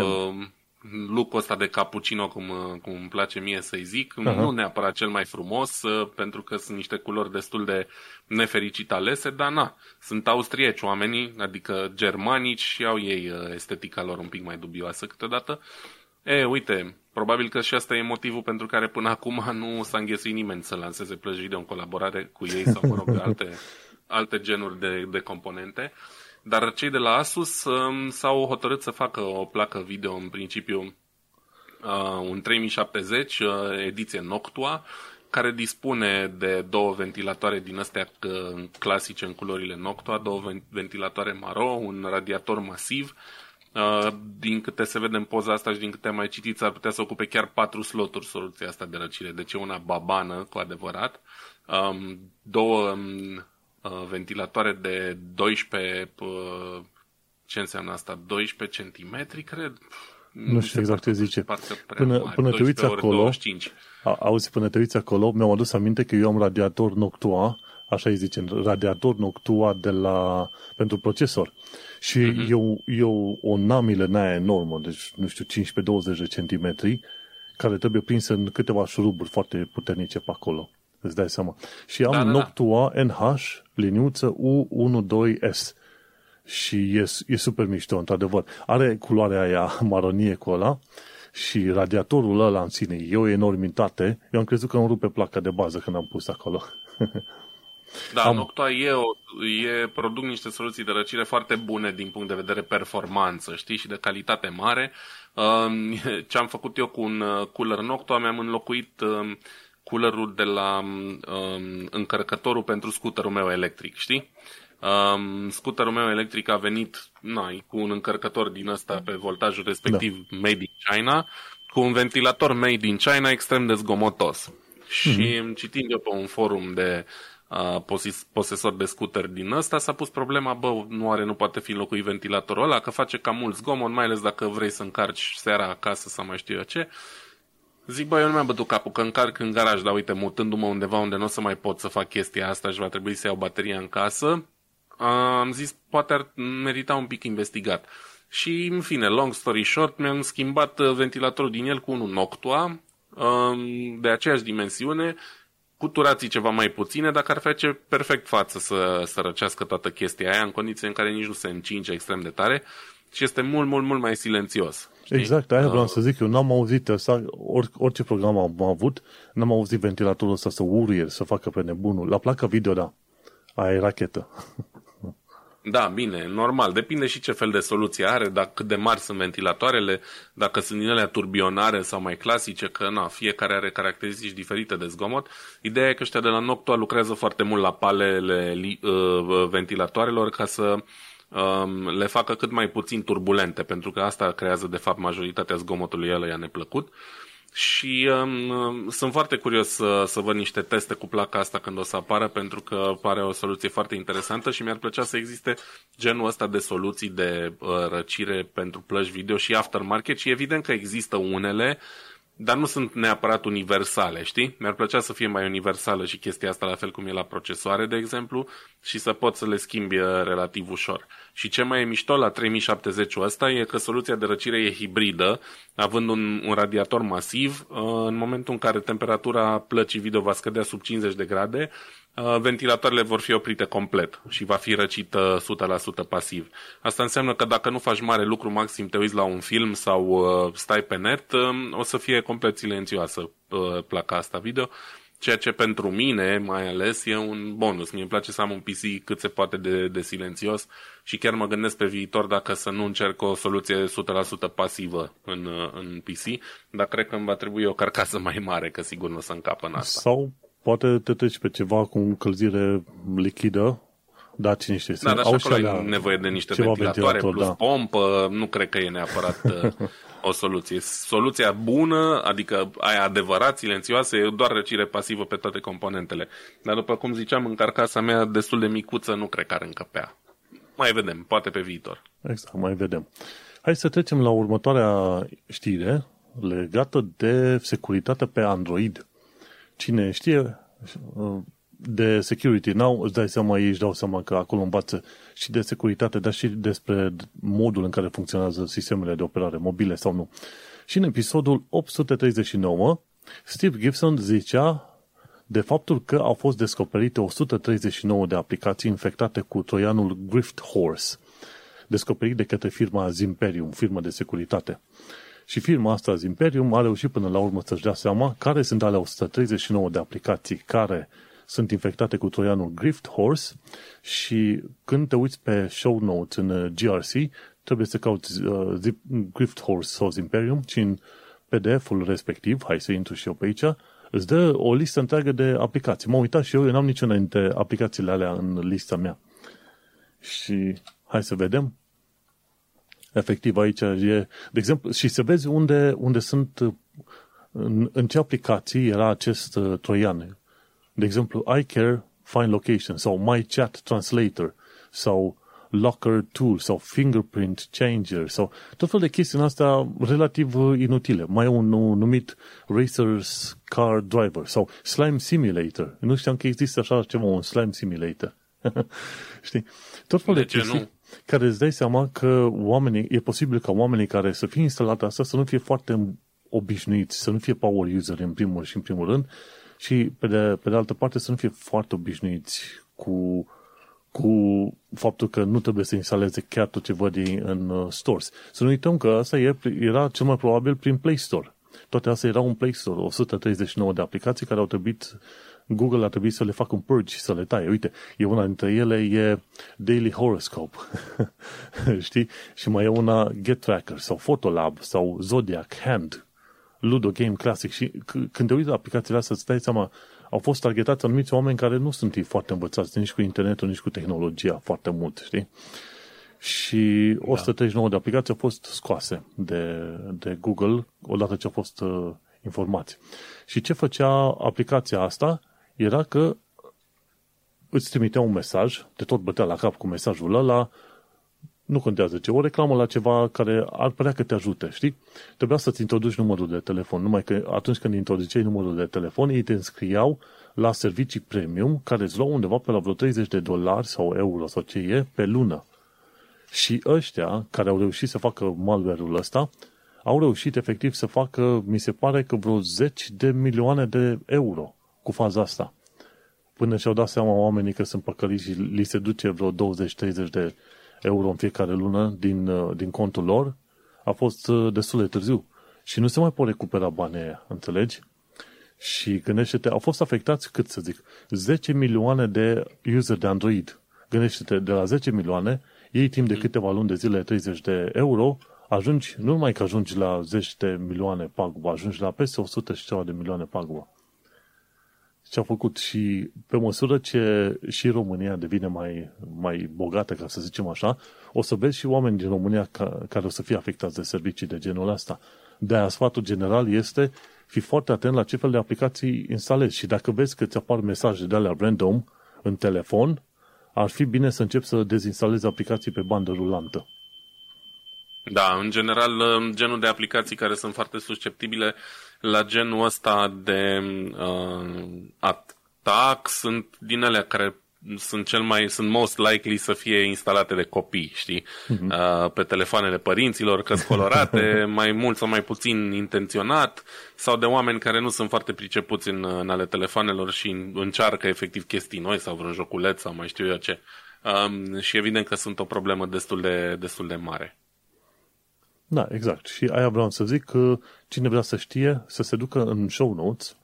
lucrul ăsta de cappuccino, cum, cum îmi place mie să-i zic, uh-huh. nu neapărat cel mai frumos, uh, pentru că sunt niște culori destul de nefericit alese, dar na, sunt austrieci oamenii, adică germanici și au ei uh, estetica lor un pic mai dubioasă câteodată. E, uite, Probabil că și asta e motivul pentru care până acum nu s-a înghesuit nimeni să lanseze plăci video în colaborare cu ei sau, mă rog, alte, alte genuri de, de componente. Dar cei de la Asus um, s-au hotărât să facă o placă video, în principiu, uh, un 3070, uh, ediție Noctua, care dispune de două ventilatoare din astea uh, clasice în culorile Noctua, două ventilatoare maro, un radiator masiv, Uh, din câte se vede în poza asta și din câte am mai citit, ar putea să ocupe chiar patru sloturi soluția asta de răcire. Deci e una babană, cu adevărat. Um, două um, uh, ventilatoare de 12, uh, ce înseamnă asta? 12 cm, cred? Nu știu exact ce zice. Până, până te uiți acolo, 25. A, auzi, până te uiți acolo, mi-am adus aminte că eu am radiator Noctua, așa îi zicem, radiator Noctua de la, pentru procesor. Și mm-hmm. eu, eu o namilă în aia enormă, deci, nu știu, 15-20 de centimetri, care trebuie prinsă în câteva șuruburi foarte puternice pe acolo. Îți dai seama. Și am da, da, Noctua da. NH, liniuță U12S. Și e, e super mișto, într-adevăr. Are culoarea aia maronie cu ăla și radiatorul ăla în sine e o enormitate. Eu am crezut că îmi rupe placa de bază când am pus acolo. Da, Am... Noctua e, o, e, produc niște soluții de răcire foarte bune din punct de vedere performanță, știi, și de calitate mare. Um, ce am făcut eu cu un uh, cooler Noctua, mi-am înlocuit um, coolerul de la um, încărcătorul pentru scooterul meu electric, știi? Um, scooterul meu electric a venit na, cu un încărcător din ăsta pe voltajul respectiv da. made in China, cu un ventilator made in China extrem de zgomotos. Mm-hmm. Și citind eu pe un forum de posesor de scooter din ăsta, s-a pus problema, bă, nu are, nu poate fi înlocuit ventilatorul ăla, că face cam mult zgomot, mai ales dacă vrei să încarci seara acasă sau mai știu eu ce. Zic, bă, eu nu mi-am bătut capul că încarc în garaj, dar uite, mutându-mă undeva unde nu o să mai pot să fac chestia asta și va trebui să iau bateria în casă, am zis, poate ar merita un pic investigat. Și, în fine, long story short, mi-am schimbat uh, ventilatorul din el cu unul Noctua, um, de aceeași dimensiune, cu turații ceva mai puține, dar care face perfect față să, să răcească toată chestia aia în condiții în care nici nu se încinge extrem de tare și este mult, mult, mult mai silențios. Știi? Exact, aia vreau uh, să zic eu. N-am auzit asta, or, orice program am avut, n-am auzit ventilatorul ăsta să urie, să facă pe nebunul. La placă video, da. Aia e rachetă. Da, bine, normal. Depinde și ce fel de soluție are, dacă cât de mari sunt ventilatoarele, dacă sunt din ele turbionare sau mai clasice, că na, fiecare are caracteristici diferite de zgomot. Ideea e că ăștia de la Noctua lucrează foarte mult la palele uh, ventilatoarelor ca să um, le facă cât mai puțin turbulente, pentru că asta creează de fapt majoritatea zgomotului ele neplăcut. Uh, și um, sunt foarte curios să, să văd niște teste cu placa asta când o să apară, pentru că pare o soluție foarte interesantă și mi-ar plăcea să existe genul ăsta de soluții de uh, răcire pentru plăci video și aftermarket și evident că există unele uh, dar nu sunt neapărat universale, știi? Mi-ar plăcea să fie mai universală și chestia asta la fel cum e la procesoare, de exemplu, și să pot să le schimbi uh, relativ ușor. Și ce mai e mișto la 3070 ăsta e că soluția de răcire e hibridă, având un, un radiator masiv, uh, în momentul în care temperatura plăcii video va scădea sub 50 de grade, Uh, ventilatoarele vor fi oprite complet și va fi răcită 100% pasiv. Asta înseamnă că dacă nu faci mare lucru, maxim te uiți la un film sau uh, stai pe net, um, o să fie complet silențioasă uh, placa asta video, ceea ce pentru mine, mai ales, e un bonus. Mie îmi place să am un PC cât se poate de, de silențios și chiar mă gândesc pe viitor dacă să nu încerc o soluție 100% pasivă în, în PC, dar cred că îmi va trebui o carcasă mai mare, că sigur nu o să încapă în asta. Sau poate te treci pe ceva cu încălzire lichidă, Da, cine știe. Da, dar și acolo ai nevoie de niște ventilatoare ventilator, plus da. pompă. Nu cred că e neapărat uh, o soluție. Soluția bună, adică aia adevărat, silențioasă, e doar răcire pasivă pe toate componentele. Dar după cum ziceam, în carcasa mea destul de micuță, nu cred că ar încăpea. Mai vedem, poate pe viitor. Exact, mai vedem. Hai să trecem la următoarea știre legată de securitate pe Android. Cine știe uh, de security now, îți dai seama, ei își dau seama că acolo învață și de securitate, dar și despre modul în care funcționează sistemele de operare, mobile sau nu. Și în episodul 839, Steve Gibson zicea de faptul că au fost descoperite 139 de aplicații infectate cu troianul Grift Horse, descoperit de către firma Zimperium, firma de securitate. Și firma asta, Zimperium, a reușit până la urmă să-și dea seama care sunt ale 139 de aplicații care sunt infectate cu troianul Grift Horse și când te uiți pe show notes în uh, GRC, trebuie să cauți uh, Zip, Grift Horse sau Zimperium și în PDF-ul respectiv, hai să intru și eu pe aici, îți dă o listă întreagă de aplicații. M-am uitat și eu, eu n-am niciuna dintre aplicațiile alea în lista mea. Și hai să vedem. Efectiv, aici e, de exemplu, și să vezi unde, unde sunt, în, în ce aplicații era acest uh, troian. De exemplu, iCare Find Location sau MyChat Translator sau Locker Tool sau Fingerprint Changer sau tot felul de chestii în astea relativ uh, inutile. Mai e un numit Racer's Car Driver sau Slime Simulator. Nu știam că există așa ceva, un Slime Simulator. Știi? Tot felul de, de chestii nu? care îți dai seama că oamenii, e posibil ca oamenii care să fie instalat asta să nu fie foarte obișnuiți, să nu fie power user în primul și în primul rând și pe de, pe de altă parte să nu fie foarte obișnuiți cu cu faptul că nu trebuie să instaleze chiar tot ce văd în uh, stores. Să nu uităm că asta era cel mai probabil prin Play Store. Toate astea erau un Play Store, 139 de aplicații care au trebuit, Google a trebuit să le facă un purge, să le taie. Uite, e una dintre ele, e Daily Horoscope, știi? Și mai e una Get Tracker sau Photolab sau Zodiac Hand, Ludo Game Classic și când te uiți la aplicațiile astea, îți dai seama, au fost targetați anumiți oameni care nu sunt foarte învățați nici cu internetul, nici cu tehnologia foarte mult, știi? Și 139 da. de aplicații au fost scoase de, de Google odată ce au fost uh, informați. Și ce făcea aplicația asta era că îți trimitea un mesaj, te tot bătea la cap cu mesajul ăla, nu contează ce, o reclamă la ceva care ar părea că te ajute, știi? Trebuia să-ți introduci numărul de telefon, numai că atunci când introduceai numărul de telefon, ei te înscriau la servicii premium care îți luau undeva pe la vreo 30 de dolari sau euro sau ce e pe lună. Și ăștia care au reușit să facă malware-ul ăsta, au reușit efectiv să facă, mi se pare că vreo 10 de milioane de euro cu faza asta. Până și-au dat seama oamenii că sunt păcăliți și li se duce vreo 20-30 de euro în fiecare lună din, uh, din contul lor, a fost uh, destul de târziu. Și nu se mai pot recupera banii aia, înțelegi? Și gândește-te, au fost afectați, cât să zic, 10 milioane de user de Android. Gândește-te, de la 10 milioane, ei timp de câteva luni de zile 30 de euro, ajungi, nu numai că ajungi la 10 de milioane pagubă, ajungi la peste 100 și ceva de milioane pagubă ce a făcut și pe măsură ce și România devine mai, mai bogată, ca să zicem așa, o să vezi și oameni din România ca, care o să fie afectați de servicii de genul ăsta. De-aia sfatul general este fi foarte atent la ce fel de aplicații instalezi și dacă vezi că ți apar mesaje de alea random în telefon, ar fi bine să începi să dezinstalezi aplicații pe bandă rulantă. Da, în general, genul de aplicații care sunt foarte susceptibile la genul ăsta de uh, atac sunt din alea care sunt cel mai, sunt most likely să fie instalate de copii, știi? Uh-huh. Uh, pe telefoanele părinților, că colorate, mai mult sau mai puțin intenționat, sau de oameni care nu sunt foarte pricepuți în, în ale telefoanelor și încearcă efectiv chestii noi sau vreun joculeț sau mai știu eu ce. Um, și evident că sunt o problemă destul de, destul de mare. Da, exact. Și aia vreau să zic că cine vrea să știe, să se ducă în show notes,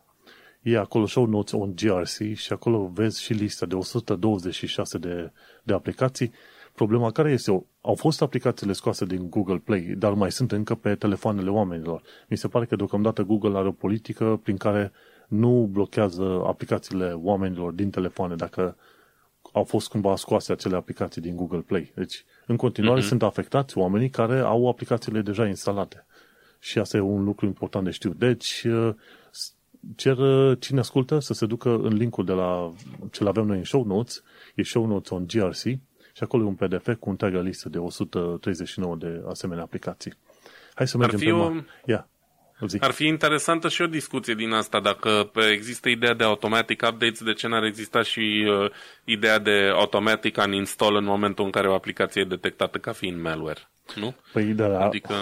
e acolo show notes on GRC și acolo vezi și lista de 126 de, de aplicații. Problema care este, au fost aplicațiile scoase din Google Play, dar mai sunt încă pe telefoanele oamenilor. Mi se pare că deocamdată Google are o politică prin care nu blochează aplicațiile oamenilor din telefoane dacă au fost cumva scoase acele aplicații din Google Play. Deci, în continuare, uh-huh. sunt afectați oamenii care au aplicațiile deja instalate. Și asta e un lucru important de știut. Deci, uh, cer uh, cine ascultă să se ducă în linkul de la ce avem noi în show notes, e show notes on GRC și acolo e un PDF cu întreaga listă de 139 de asemenea aplicații. Hai să mergem pe o... Yeah. Zic. Ar fi interesantă și o discuție din asta, dacă există ideea de automatic updates, de ce n-ar exista și uh, ideea de automatic uninstall în momentul în care o aplicație e detectată ca fiind malware, nu? Păi da, adică...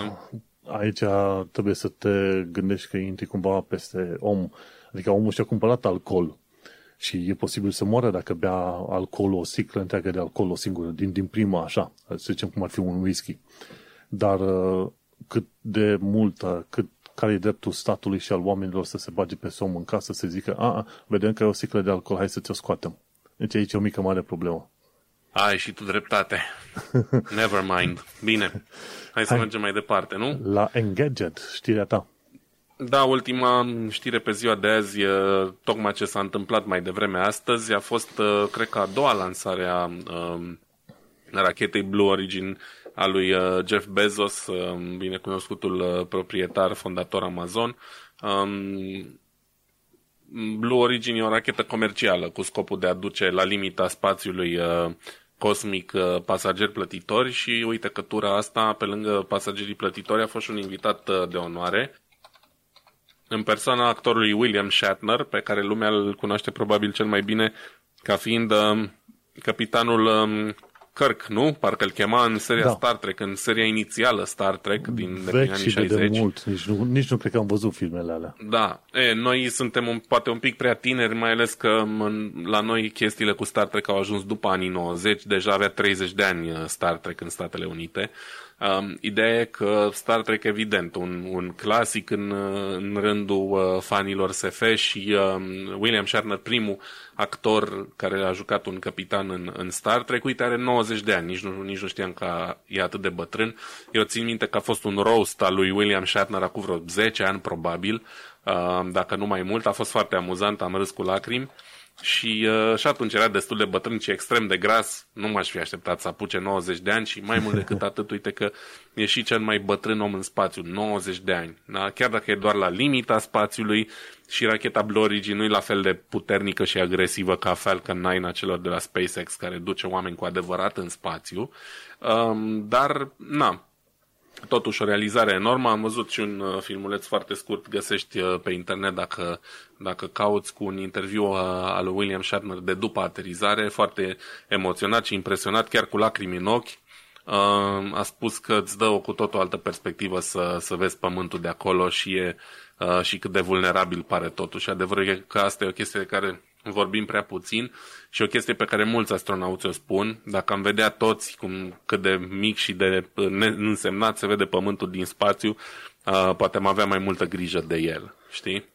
aici trebuie să te gândești că intri cumva peste om, adică omul și-a cumpărat alcool și e posibil să moară dacă bea alcool, o sticlă întreagă de alcool, o singură, din, din prima așa, să zicem cum ar fi un whisky. Dar uh, cât de multă, cât care e dreptul statului și al oamenilor să se bage pe somn în casă, să zică, a, a vedem că e o sticlă de alcool, hai să ți-o scoatem. Deci aici e o mică mare problemă. Ai și tu dreptate. Never mind. Bine. Hai să hai. mergem mai departe, nu? La Engadget, știrea ta. Da, ultima știre pe ziua de azi, tocmai ce s-a întâmplat mai devreme astăzi, a fost, cred că, a doua lansare a um, rachetei Blue Origin a lui uh, Jeff Bezos, um, binecunoscutul uh, proprietar, fondator Amazon. Um, Blue Origin e o rachetă comercială cu scopul de a duce la limita spațiului uh, cosmic pasageri plătitori și uite că tura asta, pe lângă pasagerii plătitori, a fost un invitat de onoare în persoana actorului William Shatner, pe care lumea îl cunoaște probabil cel mai bine ca fiind capitanul Kirk, nu? Parcă îl chema în seria da. Star Trek, în seria inițială Star Trek din de anii 60. de mult, nici nu, nici nu cred că am văzut filmele alea. Da, e, noi suntem un, poate un pic prea tineri, mai ales că în, la noi chestiile cu Star Trek au ajuns după anii 90, deja avea 30 de ani uh, Star Trek în Statele Unite. Um, ideea e că Star Trek, evident, un, un clasic în, în rândul uh, fanilor SF și um, William Shatner, primul actor care a jucat un capitan în, în Star Trek, uite, are 90 de ani, nici nu, nici nu știam că e atât de bătrân. Eu țin minte că a fost un roast al lui William Shatner acum vreo 10 ani, probabil, uh, dacă nu mai mult. A fost foarte amuzant, am râs cu lacrimi. Și, uh, și atunci era destul de bătrân și extrem de gras, nu m-aș fi așteptat să apuce 90 de ani și mai mult decât atât, uite că e și cel mai bătrân om în spațiu, 90 de ani. Da? Chiar dacă e doar la limita spațiului și racheta Blue Origin nu e la fel de puternică și agresivă ca Falcon 9 a celor de la SpaceX care duce oameni cu adevărat în spațiu, um, dar na, totuși o realizare enormă. Am văzut și un uh, filmuleț foarte scurt, găsești uh, pe internet dacă, dacă cauți cu un interviu uh, al lui William Shatner de după aterizare, foarte emoționat și impresionat, chiar cu lacrimi în ochi. A spus că îți dă o cu tot o altă perspectivă să, să vezi pământul de acolo și, e, și cât de vulnerabil pare totuși. Adevărul e că asta e o chestie de care vorbim prea puțin și o chestie pe care mulți astronauți o spun, dacă am vedea toți cum, cât de mic și de însemnat se vede pământul din spațiu, uh, poate am avea mai multă grijă de el, știi?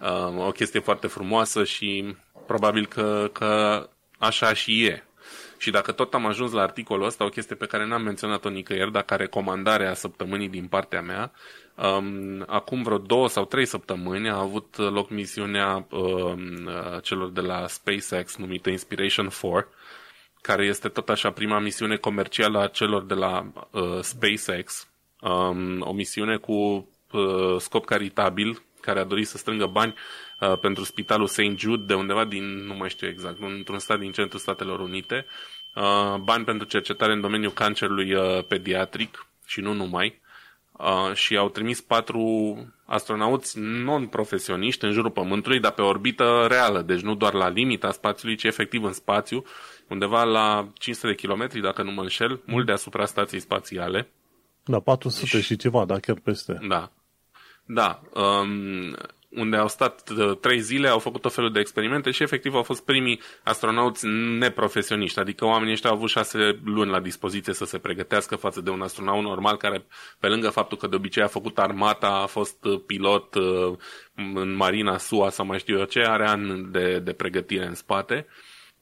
Uh, o chestie foarte frumoasă și probabil că, că așa și e. Și dacă tot am ajuns la articolul ăsta, o chestie pe care n-am menționat-o nicăieri, dacă recomandare a săptămânii din partea mea, Um, acum vreo două sau trei săptămâni a avut loc misiunea um, celor de la SpaceX numită Inspiration 4, care este tot așa prima misiune comercială a celor de la uh, SpaceX, um, o misiune cu uh, scop caritabil, care a dorit să strângă bani uh, pentru spitalul St. Jude de undeva din, nu mai știu exact, într-un stat din centrul Statelor Unite, uh, bani pentru cercetare în domeniul cancerului uh, pediatric și nu numai, uh, și au trimis patru astronauți non-profesioniști în jurul Pământului, dar pe orbită reală, deci nu doar la limita spațiului, ci efectiv în spațiu, undeva la 500 de kilometri, dacă nu mă înșel, mult deasupra stației spațiale. Da, 400 și, și ceva, da, chiar peste. Da. Da. Um, unde au stat uh, trei zile, au făcut tot felul de experimente și efectiv au fost primii astronauți neprofesioniști, adică oamenii ăștia au avut șase luni la dispoziție să se pregătească față de un astronaut normal care, pe lângă faptul că de obicei a făcut armata, a fost uh, pilot uh, în marina SUA sau mai știu eu ce, are ani de, de pregătire în spate.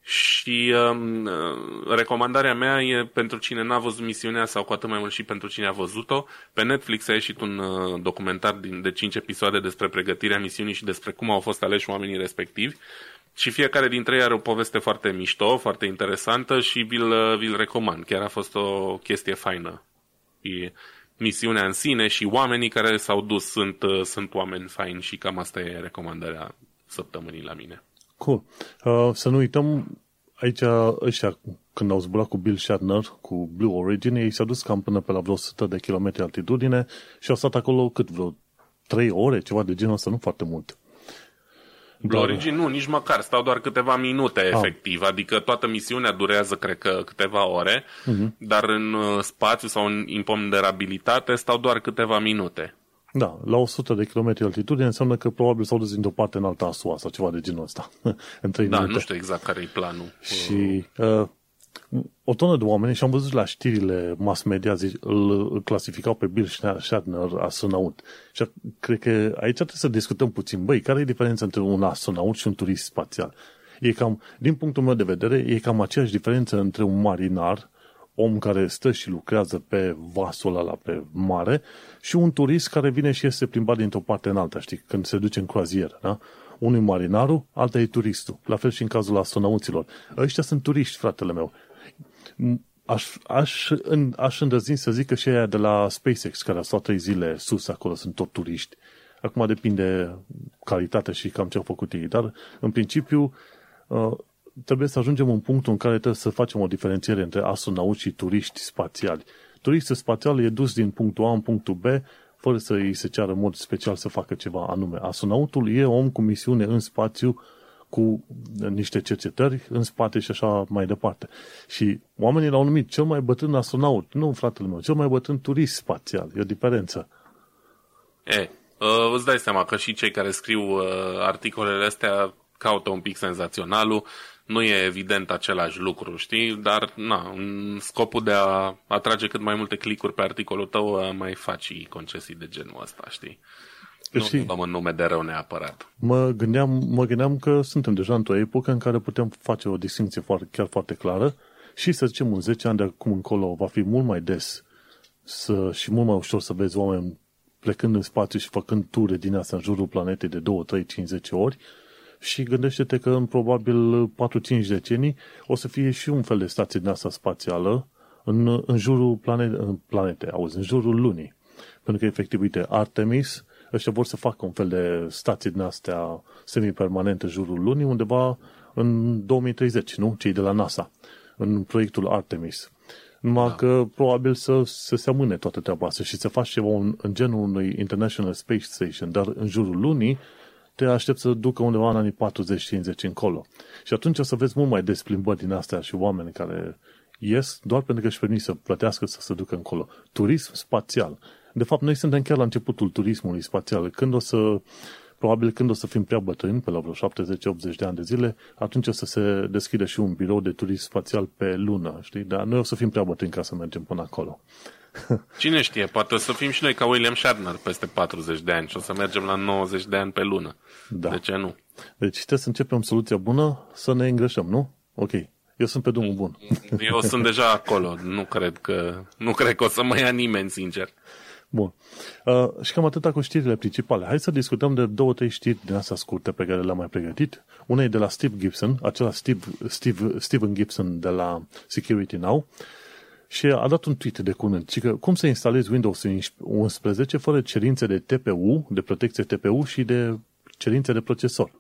Și um, recomandarea mea e pentru cine n-a văzut misiunea sau cu atât mai mult și pentru cine a văzut-o. Pe Netflix a ieșit un uh, documentar din, de 5 episoade despre pregătirea misiunii și despre cum au fost aleși oamenii respectivi. și fiecare dintre ei are o poveste foarte mișto, foarte interesantă și vi-l, vi-l recomand. Chiar a fost o chestie faină. E misiunea în sine și oamenii care s-au dus sunt, sunt oameni faini și cam asta e recomandarea săptămânii la mine. Cool. Uh, să nu uităm, aici ăștia, când au zburat cu Bill Shatner, cu Blue Origin, ei s-au dus cam până pe la vreo 100 de kilometri altitudine și au stat acolo cât vreo 3 ore, ceva de genul ăsta, nu foarte mult. Blue Origin nu, nici măcar, stau doar câteva minute ah. efectiv, adică toată misiunea durează, cred că, câteva ore, uh-huh. dar în uh, spațiu sau în imponderabilitate stau doar câteva minute. Da, la 100 de km altitudine înseamnă că probabil s-au dus dintr-o parte în alta a SUA sau ceva de genul ăsta. în 3 da, minute. nu știu exact care e planul. Și uh, o tonă de oameni, și am văzut la știrile mass media, zic, îl, îl clasificau pe Bill Shatner astronaut. Și cred că aici trebuie să discutăm puțin. Băi, care e diferența între un astronaut și un turist spațial? E cam, din punctul meu de vedere, e cam aceeași diferență între un marinar, om care stă și lucrează pe vasul ăla pe mare, și un turist care vine și este plimbat dintr-o parte în alta, știi, când se duce în croazieră, da? Unul e marinarul, alta e turistul. La fel și în cazul astronauților. Ăștia sunt turiști, fratele meu aș, aș, în, aș îndrăzni să zic că și aia de la SpaceX, care a stat trei zile sus acolo, sunt tot turiști. Acum depinde calitatea și cam ce au făcut ei, dar în principiu uh, trebuie să ajungem în punctul în care trebuie să facem o diferențiere între astronauți și turiști spațiali. Turistul spațial e dus din punctul A în punctul B fără să îi se ceară în mod special să facă ceva anume. Astronautul e om cu misiune în spațiu cu niște cercetări în spate și așa mai departe. Și oamenii l-au numit cel mai bătrân astronaut. Nu, fratele meu, cel mai bătrân turist spațial. E o diferență. E, uh, îți dai seama că și cei care scriu uh, articolele astea caută un pic senzaționalul. Nu e evident același lucru, știi? Dar, na, în scopul de a atrage cât mai multe clicuri pe articolul tău, mai faci concesii de genul ăsta, știi? Nu știi, dăm în nume de rău neapărat. Mă gândeam, mă gândeam că suntem deja într-o epocă în care putem face o distinție foarte, chiar foarte clară și să zicem în 10 ani de acum încolo va fi mult mai des să, și mult mai ușor să vezi oameni plecând în spațiu și făcând ture din asta în jurul planetei de 2, 3, 50 ori și gândește-te că în probabil 4-5 decenii o să fie și un fel de stație din asta spațială în, în jurul plane, în planete, auzi, în jurul lunii. Pentru că, efectiv, uite, Artemis ăștia vor să facă un fel de stație din astea semi-permanente în jurul lunii undeva în 2030, nu? Cei de la NASA, în proiectul Artemis. Numai da. că probabil să, să se amâne toată treaba asta și să faci ceva în, în genul unui International Space Station, dar în jurul lunii te aștept să ducă undeva în anii 40-50 încolo. Și atunci o să vezi mult mai des plimbări din astea și oameni care ies doar pentru că își permit să plătească să se ducă încolo. Turism spațial. De fapt, noi suntem chiar la începutul turismului spațial. Când o să, probabil când o să fim prea bătrâni, pe la vreo 70-80 de ani de zile, atunci o să se deschidă și un birou de turism spațial pe lună, știi? Dar noi o să fim prea bătrâni ca să mergem până acolo. Cine știe, poate o să fim și noi ca William Shatner peste 40 de ani și o să mergem la 90 de ani pe lună. Da. De ce nu? Deci trebuie să începem soluția bună să ne îngrășăm, nu? Ok. Eu sunt pe drumul bun. Eu sunt deja acolo. Nu cred că, nu cred că o să mă ia nimeni, sincer. Bun. Uh, și cam atâta cu știrile principale. Hai să discutăm de două, trei știri din astea scurte pe care le-am mai pregătit. Una e de la Steve Gibson, acela Steve, Steve, Steven Gibson de la Security Now, și a dat un tweet de curând, că cum să instalezi Windows 11 fără cerințe de TPU, de protecție TPU și de cerințe de procesor.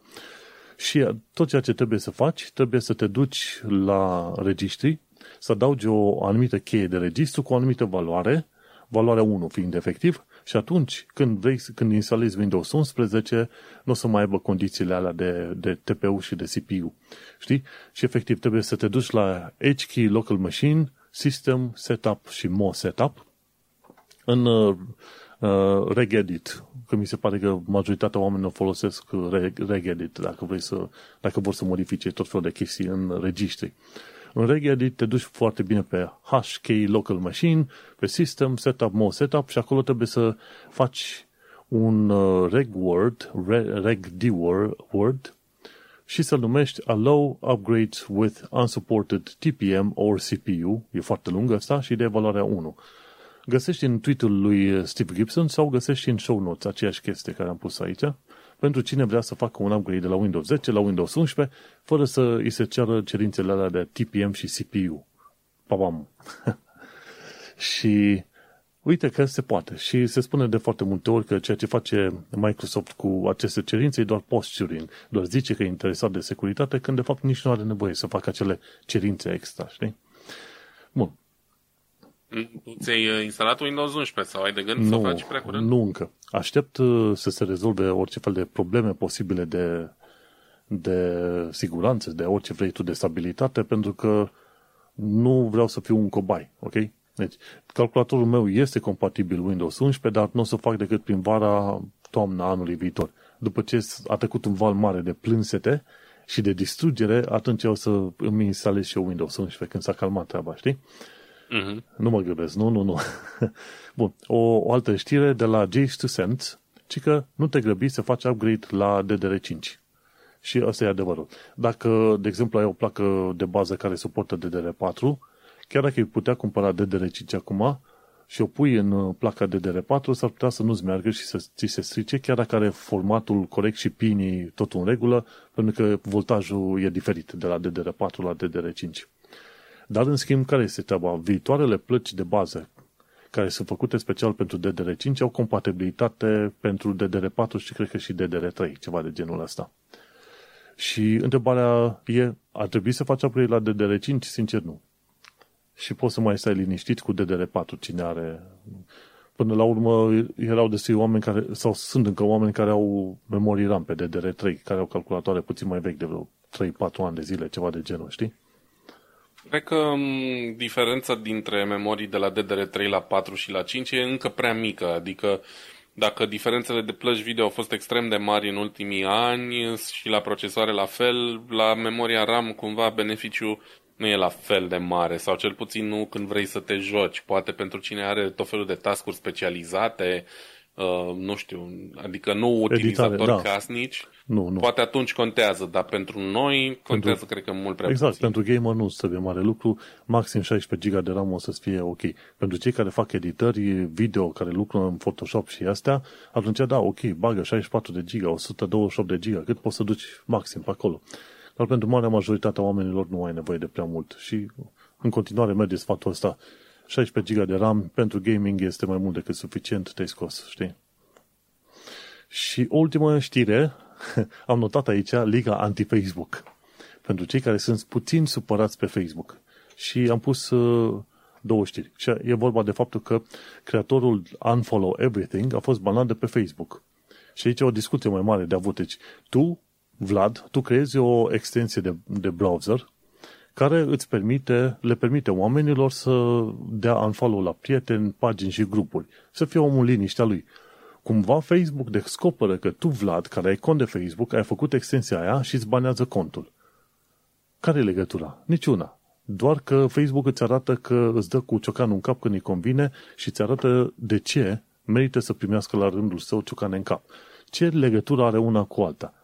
Și tot ceea ce trebuie să faci, trebuie să te duci la registri, să adaugi o anumită cheie de registru cu o anumită valoare valoarea 1 fiind efectiv, și atunci când vrei, când instalezi Windows 11, nu o să mai aibă condițiile alea de, de TPU și de CPU. Știi? Și efectiv trebuie să te duci la HKey Local Machine, System Setup și Mo Setup în uh, uh, regedit, că mi se pare că majoritatea oamenilor folosesc regedit dacă, vrei să, dacă vor să modifice tot felul de chestii în registri. În regedit te duci foarte bine pe HK Local Machine, pe System, Setup, More Setup și acolo trebuie să faci un uh, reg word, reg d word și să-l numești Allow Upgrades with Unsupported TPM or CPU, e foarte lungă asta, și de valoarea 1. Găsești în tweet-ul lui Steve Gibson sau găsești în show notes aceeași chestie care am pus aici, pentru cine vrea să facă un upgrade de la Windows 10 la Windows 11, fără să îi se ceară cerințele alea de TPM și CPU. Pabam! și uite că se poate. Și se spune de foarte multe ori că ceea ce face Microsoft cu aceste cerințe e doar posturing. Doar zice că e interesat de securitate, când de fapt nici nu are nevoie să facă acele cerințe extra, știi? Bun. Ți-ai uh, instalat Windows 11 sau ai de gând nu, să faci prea curând? Nu încă. Aștept uh, să se rezolve orice fel de probleme posibile de, de siguranță, de orice vrei tu de stabilitate, pentru că nu vreau să fiu un cobai, ok? Deci, calculatorul meu este compatibil Windows 11, dar nu o să fac decât prin vara, toamna anului viitor. După ce a trecut un val mare de plânsete și de distrugere, atunci o să îmi instalez și eu Windows 11 când s-a calmat treaba, știi? Uh-huh. Nu mă grăbesc, nu, nu, nu. Bun, o, o altă știre de la Jace to Send, ci că nu te grăbi să faci upgrade la DDR5. Și asta e adevărul. Dacă, de exemplu, ai o placă de bază care suportă DDR4, chiar dacă ai putea cumpăra DDR5 acum și o pui în placa DDR4, s-ar putea să nu-ți meargă și să ți se strice, chiar dacă are formatul corect și pinii tot în regulă, pentru că voltajul e diferit de la DDR4 la DDR5. Dar, în schimb, care este treaba? Viitoarele plăci de bază care sunt făcute special pentru DDR5 au compatibilitate pentru DDR4 și cred că și DDR3, ceva de genul ăsta. Și întrebarea e, ar trebui să faci upgrade la DDR5? Sincer, nu. Și poți să mai stai liniștit cu DDR4, cine are... Până la urmă erau destui oameni care, sau sunt încă oameni care au memorii RAM pe DDR3, care au calculatoare puțin mai vechi de vreo 3-4 ani de zile, ceva de genul, știi? Cred că diferența dintre memorii de la DDR3 la 4 și la 5 e încă prea mică, adică dacă diferențele de plăci video au fost extrem de mari în ultimii ani și la procesoare la fel, la memoria RAM cumva beneficiul nu e la fel de mare sau cel puțin nu când vrei să te joci. Poate pentru cine are tot felul de tascuri specializate, uh, nu știu, adică nu utilizatori Editare, da. casnici, nu, nu. Poate atunci contează, dar pentru noi contează, pentru, cred că, mult prea Exact, puțin. pentru gamer nu trebuie mare lucru, maxim 16 GB de RAM o să fie ok. Pentru cei care fac editări video, care lucră în Photoshop și astea, atunci da, ok, bagă 64 de GB, 128 de GB, cât poți să duci maxim pe acolo. Dar pentru marea majoritatea oamenilor nu ai nevoie de prea mult și în continuare merge sfatul ăsta. 16 GB de RAM pentru gaming este mai mult decât suficient, te-ai scos, știi? Și ultima știre, am notat aici Liga Anti-Facebook. Pentru cei care sunt puțin supărați pe Facebook. Și am pus uh, două știri. Și e vorba de faptul că creatorul Unfollow Everything a fost banat de pe Facebook. Și aici e o discuție mai mare de avut. Deci, tu, Vlad, tu creezi o extensie de, de browser care îți permite, le permite oamenilor să dea unfollow la prieteni, pagini și grupuri. Să fie omul liniștea lui cumva Facebook descoperă că tu, Vlad, care ai cont de Facebook, ai făcut extensia aia și îți banează contul. Care e legătura? Niciuna. Doar că Facebook îți arată că îți dă cu ciocanul în cap când îi convine și îți arată de ce merită să primească la rândul său ciocane în cap. Ce legătură are una cu alta?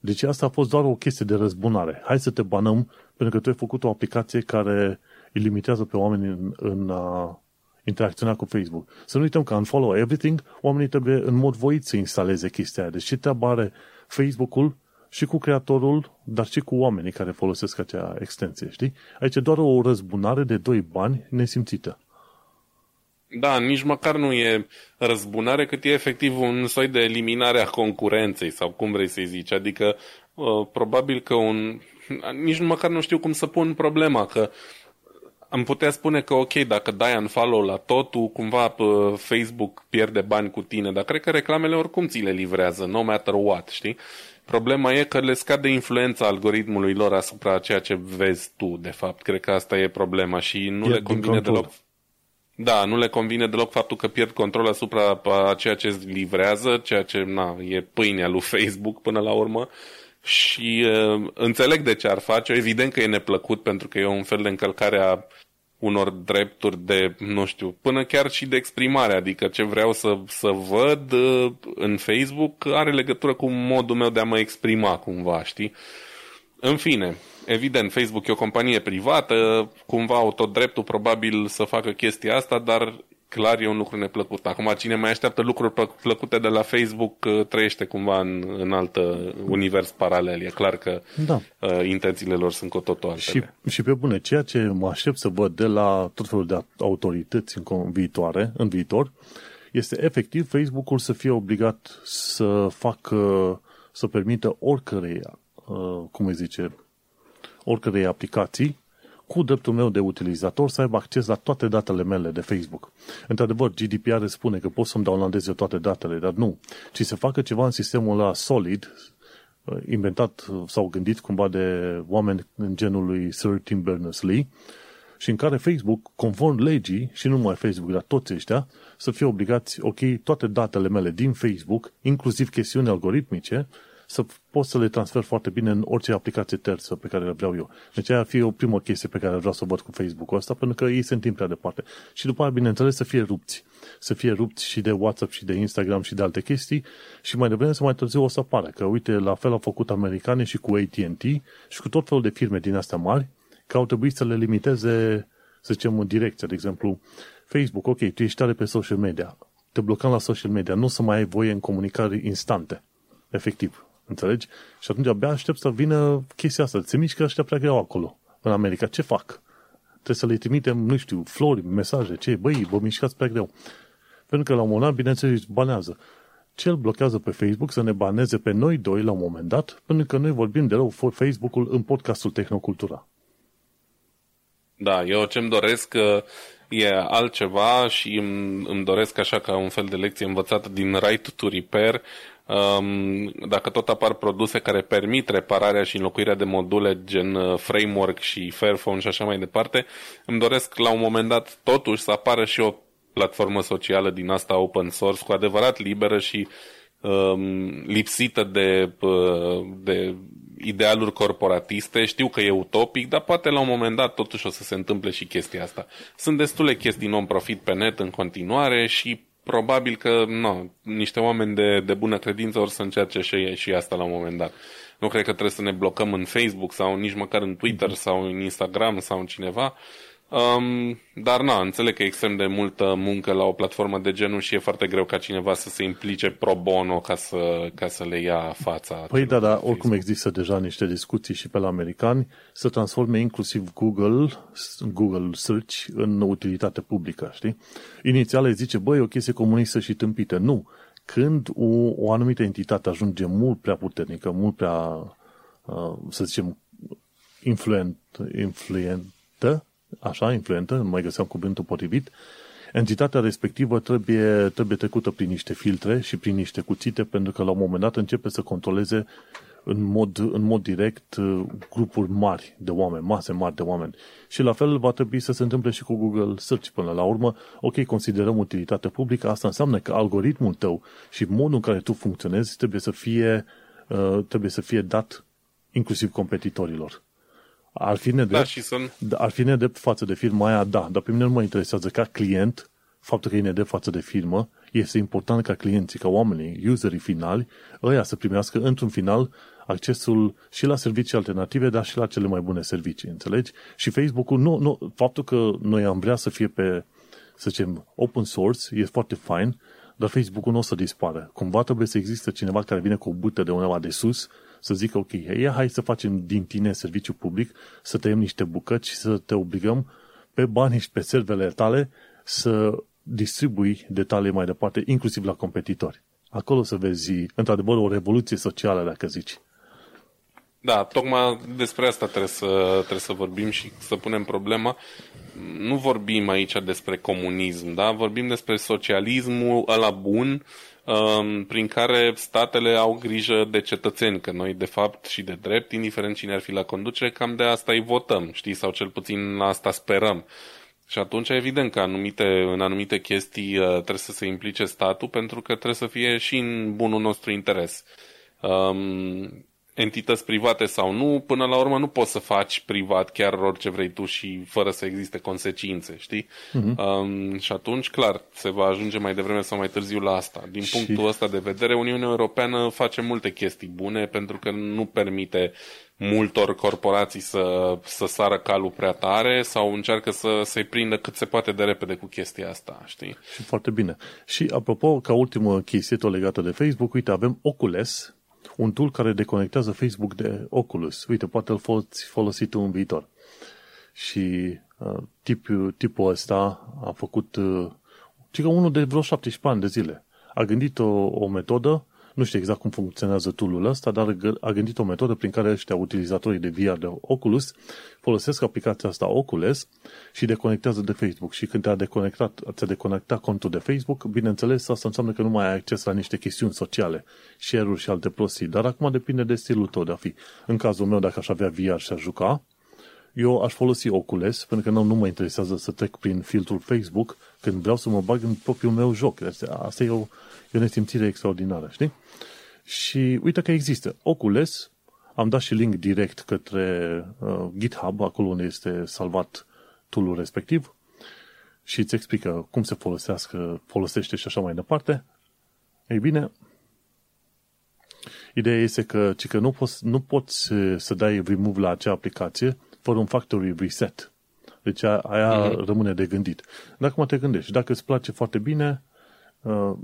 Deci asta a fost doar o chestie de răzbunare. Hai să te banăm pentru că tu ai făcut o aplicație care îi limitează pe oameni în, în a interacționa cu Facebook. Să nu uităm că în Follow Everything, oamenii trebuie în mod voit să instaleze chestia aia. Deci ce treabă are Facebook-ul și cu creatorul, dar și cu oamenii care folosesc acea extensie, știi? Aici e doar o răzbunare de doi bani nesimțită. Da, nici măcar nu e răzbunare, cât e efectiv un soi de eliminare a concurenței, sau cum vrei să-i zici. Adică, uh, probabil că un... Nici măcar nu știu cum să pun problema, că am putea spune că ok, dacă dai un follow la totul, cumva Facebook pierde bani cu tine, dar cred că reclamele oricum ți le livrează, no matter what, știi? Problema e că le scade influența algoritmului lor asupra ceea ce vezi tu, de fapt. Cred că asta e problema și nu e le convine deloc. Da, nu le convine deloc faptul că pierd control asupra a ceea ce livrează, ceea ce na, e pâinea lui Facebook până la urmă și uh, înțeleg de ce ar face Evident că e neplăcut pentru că e un fel de încălcare a unor drepturi de, nu știu, până chiar și de exprimare. Adică ce vreau să, să văd uh, în Facebook are legătură cu modul meu de a mă exprima cumva, știi? În fine, evident, Facebook e o companie privată, cumva au tot dreptul probabil să facă chestia asta, dar clar e un lucru neplăcut. Acum, cine mai așteaptă lucruri plăcute de la Facebook uh, trăiește cumva în, în alt univers paralel. E clar că da. uh, intențiile lor sunt cu totul altele. Și, și pe bune, ceea ce mă aștept să văd de la tot felul de autorități în viitoare, în viitor, este efectiv Facebook-ul să fie obligat să facă, să permită oricărei, uh, cum îi zice, oricărei aplicații cu dreptul meu de utilizator să aibă acces la toate datele mele de Facebook. Într-adevăr, GDPR spune că pot să-mi downloadez eu toate datele, dar nu. Ci să facă ceva în sistemul ăla solid, uh, inventat sau gândit cumva de oameni în genul lui Sir Tim Berners-Lee, și în care Facebook, conform legii, și nu numai Facebook, dar toți ăștia, să fie obligați, ok, toate datele mele din Facebook, inclusiv chestiuni algoritmice, să pot să le transfer foarte bine în orice aplicație terță pe care le vreau eu. Deci aia ar fi o primă chestie pe care vreau să o văd cu Facebook-ul ăsta, pentru că ei se întind prea departe. Și după aia, bineînțeles, să fie rupți. Să fie rupți și de WhatsApp și de Instagram și de alte chestii și mai devreme să mai târziu o să apară. Că uite, la fel au făcut americanii și cu AT&T și cu tot felul de firme din astea mari, că au trebuit să le limiteze, să zicem, în direcție. De exemplu, Facebook, ok, tu ești tare pe social media, te blocăm la social media, nu să mai ai voie în comunicare instante. Efectiv. Înțelegi? Și atunci abia aștept să vină chestia asta. Se mișcă ăștia prea greu acolo, în America. Ce fac? Trebuie să le trimitem, nu știu, flori, mesaje, ce? Băi, vă mișcați prea greu. Pentru că la un moment dat, bineînțeles, banează. Ce îl blochează pe Facebook să ne baneze pe noi doi la un moment dat, pentru că noi vorbim de rău Facebook-ul în podcastul Tehnocultura. Da, eu ce-mi doresc e altceva și îmi, îmi doresc așa ca un fel de lecție învățată din Right to Repair, um, dacă tot apar produse care permit repararea și înlocuirea de module gen uh, framework și Fairphone și așa mai departe, îmi doresc la un moment dat totuși să apară și o platformă socială din asta open source cu adevărat liberă și um, lipsită de, uh, de idealuri corporatiste, știu că e utopic, dar poate la un moment dat totuși o să se întâmple și chestia asta. Sunt destule chestii non-profit pe net în continuare și probabil că nu, niște oameni de, de bună credință or să încerce și, și asta la un moment dat. Nu cred că trebuie să ne blocăm în Facebook sau nici măcar în Twitter sau în Instagram sau în cineva, uh, Um, dar na, înțeleg că e extrem de multă muncă la o platformă de genul și e foarte greu ca cineva să se implice pro bono ca să, ca să le ia fața. Păi da, dar oricum există deja niște discuții și pe la americani să transforme inclusiv Google, Google Search în utilitate publică, știi? Inițial îi zice, băi, o chestie comunistă și tâmpită. Nu. Când o, o anumită entitate ajunge mult prea puternică, mult prea, uh, să zicem, influent, influentă, așa, influentă, nu mai găseam cuvântul potrivit, entitatea respectivă trebuie, trebuie trecută prin niște filtre și prin niște cuțite, pentru că la un moment dat începe să controleze în mod, în mod direct uh, grupuri mari de oameni, mase mari de oameni. Și la fel va trebui să se întâmple și cu Google Search până la urmă. Ok, considerăm utilitate publică, asta înseamnă că algoritmul tău și modul în care tu funcționezi trebuie să fie, uh, trebuie să fie dat inclusiv competitorilor. Ar fi nedrept, da, și sunt... ar fi nedrept față de firma aia, da, dar pe mine nu mă interesează ca client faptul că e nedrept față de firmă, este important ca clienții, ca oamenii, userii finali, ăia să primească într-un final accesul și la servicii alternative, dar și la cele mai bune servicii, înțelegi? Și Facebook-ul, nu, nu, faptul că noi am vrea să fie pe, să zicem, open source, e foarte fain, dar Facebook-ul nu o să dispară. Cumva trebuie să existe cineva care vine cu o bută de undeva de sus să zică, ok, ia hai să facem din tine serviciu public, să tăiem niște bucăți și să te obligăm pe banii și pe servele tale să distribui detalii mai departe, inclusiv la competitori. Acolo să vezi, într-adevăr, o revoluție socială, dacă zici. Da, tocmai despre asta trebuie să, trebuie să vorbim și să punem problema. Nu vorbim aici despre comunism, da? Vorbim despre socialismul ăla bun, Um, prin care statele au grijă de cetățeni, că noi de fapt și de drept, indiferent cine ar fi la conducere, cam de asta îi votăm, știi, sau cel puțin la asta sperăm. Și atunci, evident că anumite, în anumite chestii uh, trebuie să se implice statul pentru că trebuie să fie și în bunul nostru interes. Um, entități private sau nu, până la urmă nu poți să faci privat chiar orice vrei tu și fără să existe consecințe, știi? Uh-huh. Um, și atunci, clar, se va ajunge mai devreme sau mai târziu la asta. Din și... punctul ăsta de vedere, Uniunea Europeană face multe chestii bune pentru că nu permite multor corporații să, să sară calul prea tare sau încearcă să, să-i prindă cât se poate de repede cu chestia asta, știi? Și foarte bine. Și apropo, ca ultimă chestie tot legată de Facebook, uite, avem Oculus, un tool care deconectează Facebook de Oculus. Uite, poate îl poți folosi tu în viitor. Și uh, tip, tipul ăsta a făcut, uh, că unul de vreo 17 ani de zile. A gândit o, o metodă nu știu exact cum funcționează tool ăsta, dar a gândit o metodă prin care ăștia utilizatorii de VR de Oculus folosesc aplicația asta Oculus și deconectează de Facebook. Și când te-a deconectat, ți-a deconectat contul de Facebook, bineînțeles, asta înseamnă că nu mai ai acces la niște chestiuni sociale, share-uri și alte prostii. Dar acum depinde de stilul tău de a fi. În cazul meu, dacă aș avea VR și aș juca, eu aș folosi Oculus, pentru că nu, nu mă interesează să trec prin filtrul Facebook când vreau să mă bag în propriul meu joc. Asta e o, e o nesimțire extraordinară, știi? Și uite că există. Oculus, am dat și link direct către uh, GitHub, acolo unde este salvat tool respectiv și îți explică cum se folosească, folosește și așa mai departe. Ei bine, ideea este că, că nu, poți, nu poți să dai remove la acea aplicație fără un factory reset. Deci aia mm-hmm. rămâne de gândit. Dacă mă te gândești, dacă îți place foarte bine, Uh,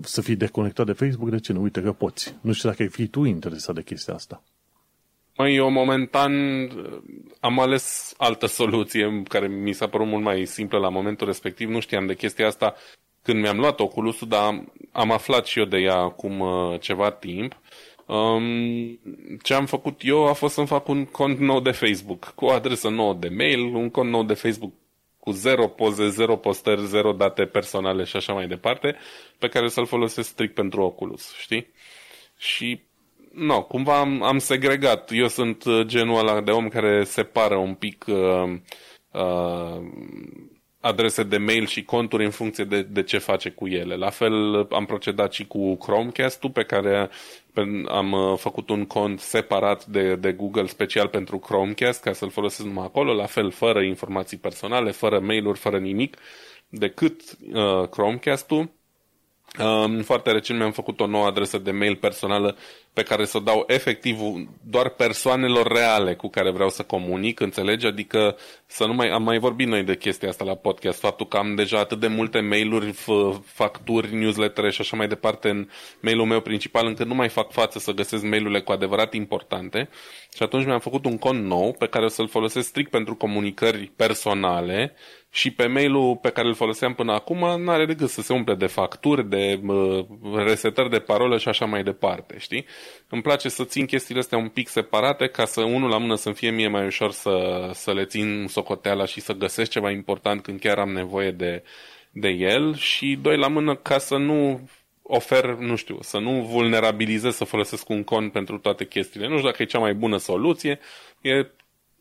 să fii deconectat de Facebook, de ce nu? Uite că poți. Nu știu dacă ai fi tu interesat de chestia asta. Măi, eu momentan uh, am ales altă soluție care mi s-a părut mult mai simplă la momentul respectiv. Nu știam de chestia asta când mi-am luat Oculusul, dar am, am aflat și eu de ea acum uh, ceva timp. Um, ce am făcut eu a fost să-mi fac un cont nou de Facebook, cu o adresă nouă de mail, un cont nou de Facebook cu zero poze, zero postări, zero date personale și așa mai departe, pe care să-l folosesc strict pentru Oculus, știi? Și, nu, cumva am, am segregat. Eu sunt uh, genul ăla de om care separă un pic uh, uh, adrese de mail și conturi în funcție de, de ce face cu ele. La fel am procedat și cu Chromecast-ul pe care am uh, făcut un cont separat de, de Google special pentru Chromecast ca să-l folosesc numai acolo, la fel fără informații personale, fără mail-uri, fără nimic, decât uh, Chromecast-ul foarte recent mi-am făcut o nouă adresă de mail personală pe care să o dau efectiv doar persoanelor reale cu care vreau să comunic, înțelegi? Adică să nu mai... Am mai vorbit noi de chestia asta la podcast, faptul că am deja atât de multe mail-uri, facturi, newslettere și așa mai departe în mail-ul meu principal, încât nu mai fac față să găsesc mail-urile cu adevărat importante. Și atunci mi-am făcut un cont nou pe care o să-l folosesc strict pentru comunicări personale și pe mailul pe care îl foloseam până acum nu are decât să se umple de facturi, de uh, resetări de parolă și așa mai departe, știi? Îmi place să țin chestiile astea un pic separate ca să unul la mână să-mi fie mie mai ușor să, să le țin socoteala și să găsesc ceva important când chiar am nevoie de, de el și doi la mână ca să nu ofer, nu știu, să nu vulnerabilizez să folosesc un cont pentru toate chestiile. Nu știu dacă e cea mai bună soluție, e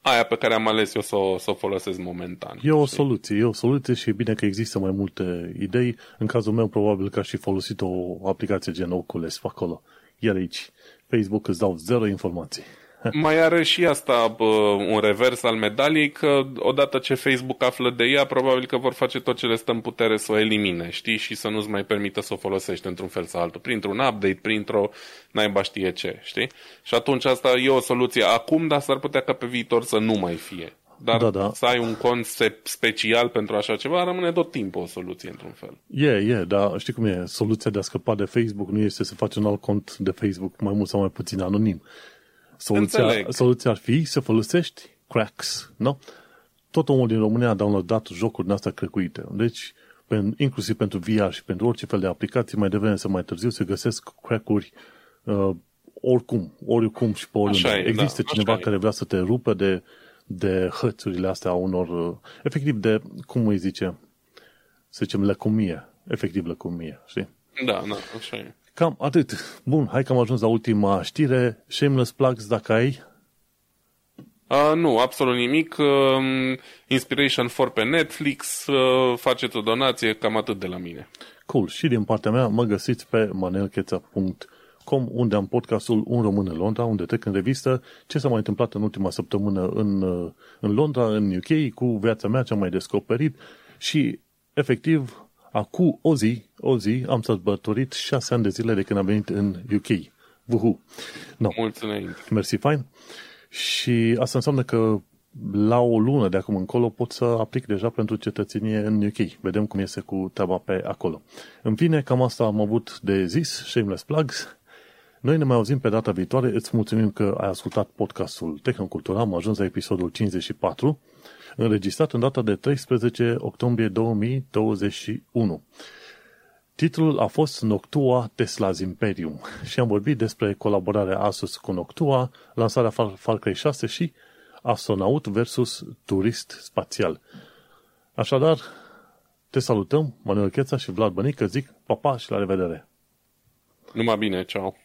aia pe care am ales eu să o, să o folosesc momentan. E o știi? soluție, e o soluție și e bine că există mai multe idei. În cazul meu, probabil că aș fi folosit o aplicație gen Oculus pe acolo. Iar aici, Facebook îți dau zero informații. Mai are și asta bă, un revers al medaliei că odată ce Facebook află de ea, probabil că vor face tot ce le stă în putere să o elimine, știi? Și să nu-ți mai permită să o folosești într-un fel sau altul, printr-un update, printr-o naiba știe ce, știi? Și atunci asta e o soluție acum, dar s-ar putea ca pe viitor să nu mai fie. Dar da, da. să ai un cont special pentru așa ceva rămâne tot timpul o soluție într-un fel. E, yeah, e, yeah, dar știi cum e? Soluția de a scăpa de Facebook nu este să faci un alt cont de Facebook mai mult sau mai puțin anonim Soluția, soluția ar fi să folosești cracks, nu? Tot omul din România a downloadat jocuri din astea crăcuite. Deci, pen, inclusiv pentru VR și pentru orice fel de aplicații, mai devreme sau mai târziu se găsesc crack-uri uh, oricum, oricum și pe oriunde. Așa e, Există da, cineva care vrea să te rupă de, de hățurile astea a unor, uh, efectiv de, cum îi zice, să zicem, lăcomie. Efectiv lăcomie, știi? Da, da, așa e. Cam atât. Bun, hai că am ajuns la ultima știre. Shameless plugs dacă ai. Uh, nu, absolut nimic. Uh, Inspiration 4 pe Netflix. Uh, faceți o donație, cam atât de la mine. Cool. Și din partea mea mă găsiți pe manelcheța.com com, unde am podcastul Un Român în Londra, unde trec în revistă ce s-a mai întâmplat în ultima săptămână în, în Londra, în UK, cu viața mea, ce am mai descoperit și, efectiv, acum o zi, o zi, am sărbătorit șase ani de zile de când am venit în UK. Vuhu! No. Mulțumim! Mersi, fain! Și asta înseamnă că la o lună de acum încolo pot să aplic deja pentru cetățenie în UK. Vedem cum iese cu treaba pe acolo. În fine, cam asta am avut de zis, shameless plugs. Noi ne mai auzim pe data viitoare. Îți mulțumim că ai ascultat podcastul Tehnocultura. Am ajuns la episodul 54, înregistrat în data de 13 octombrie 2021. Titlul a fost Noctua Tesla's Imperium și am vorbit despre colaborarea Asus cu Noctua, lansarea Far Cry 6 și astronaut versus turist spațial. Așadar, te salutăm, Manuel Cheța și Vlad Bănică, zic papa și la revedere! Numai bine, ceau!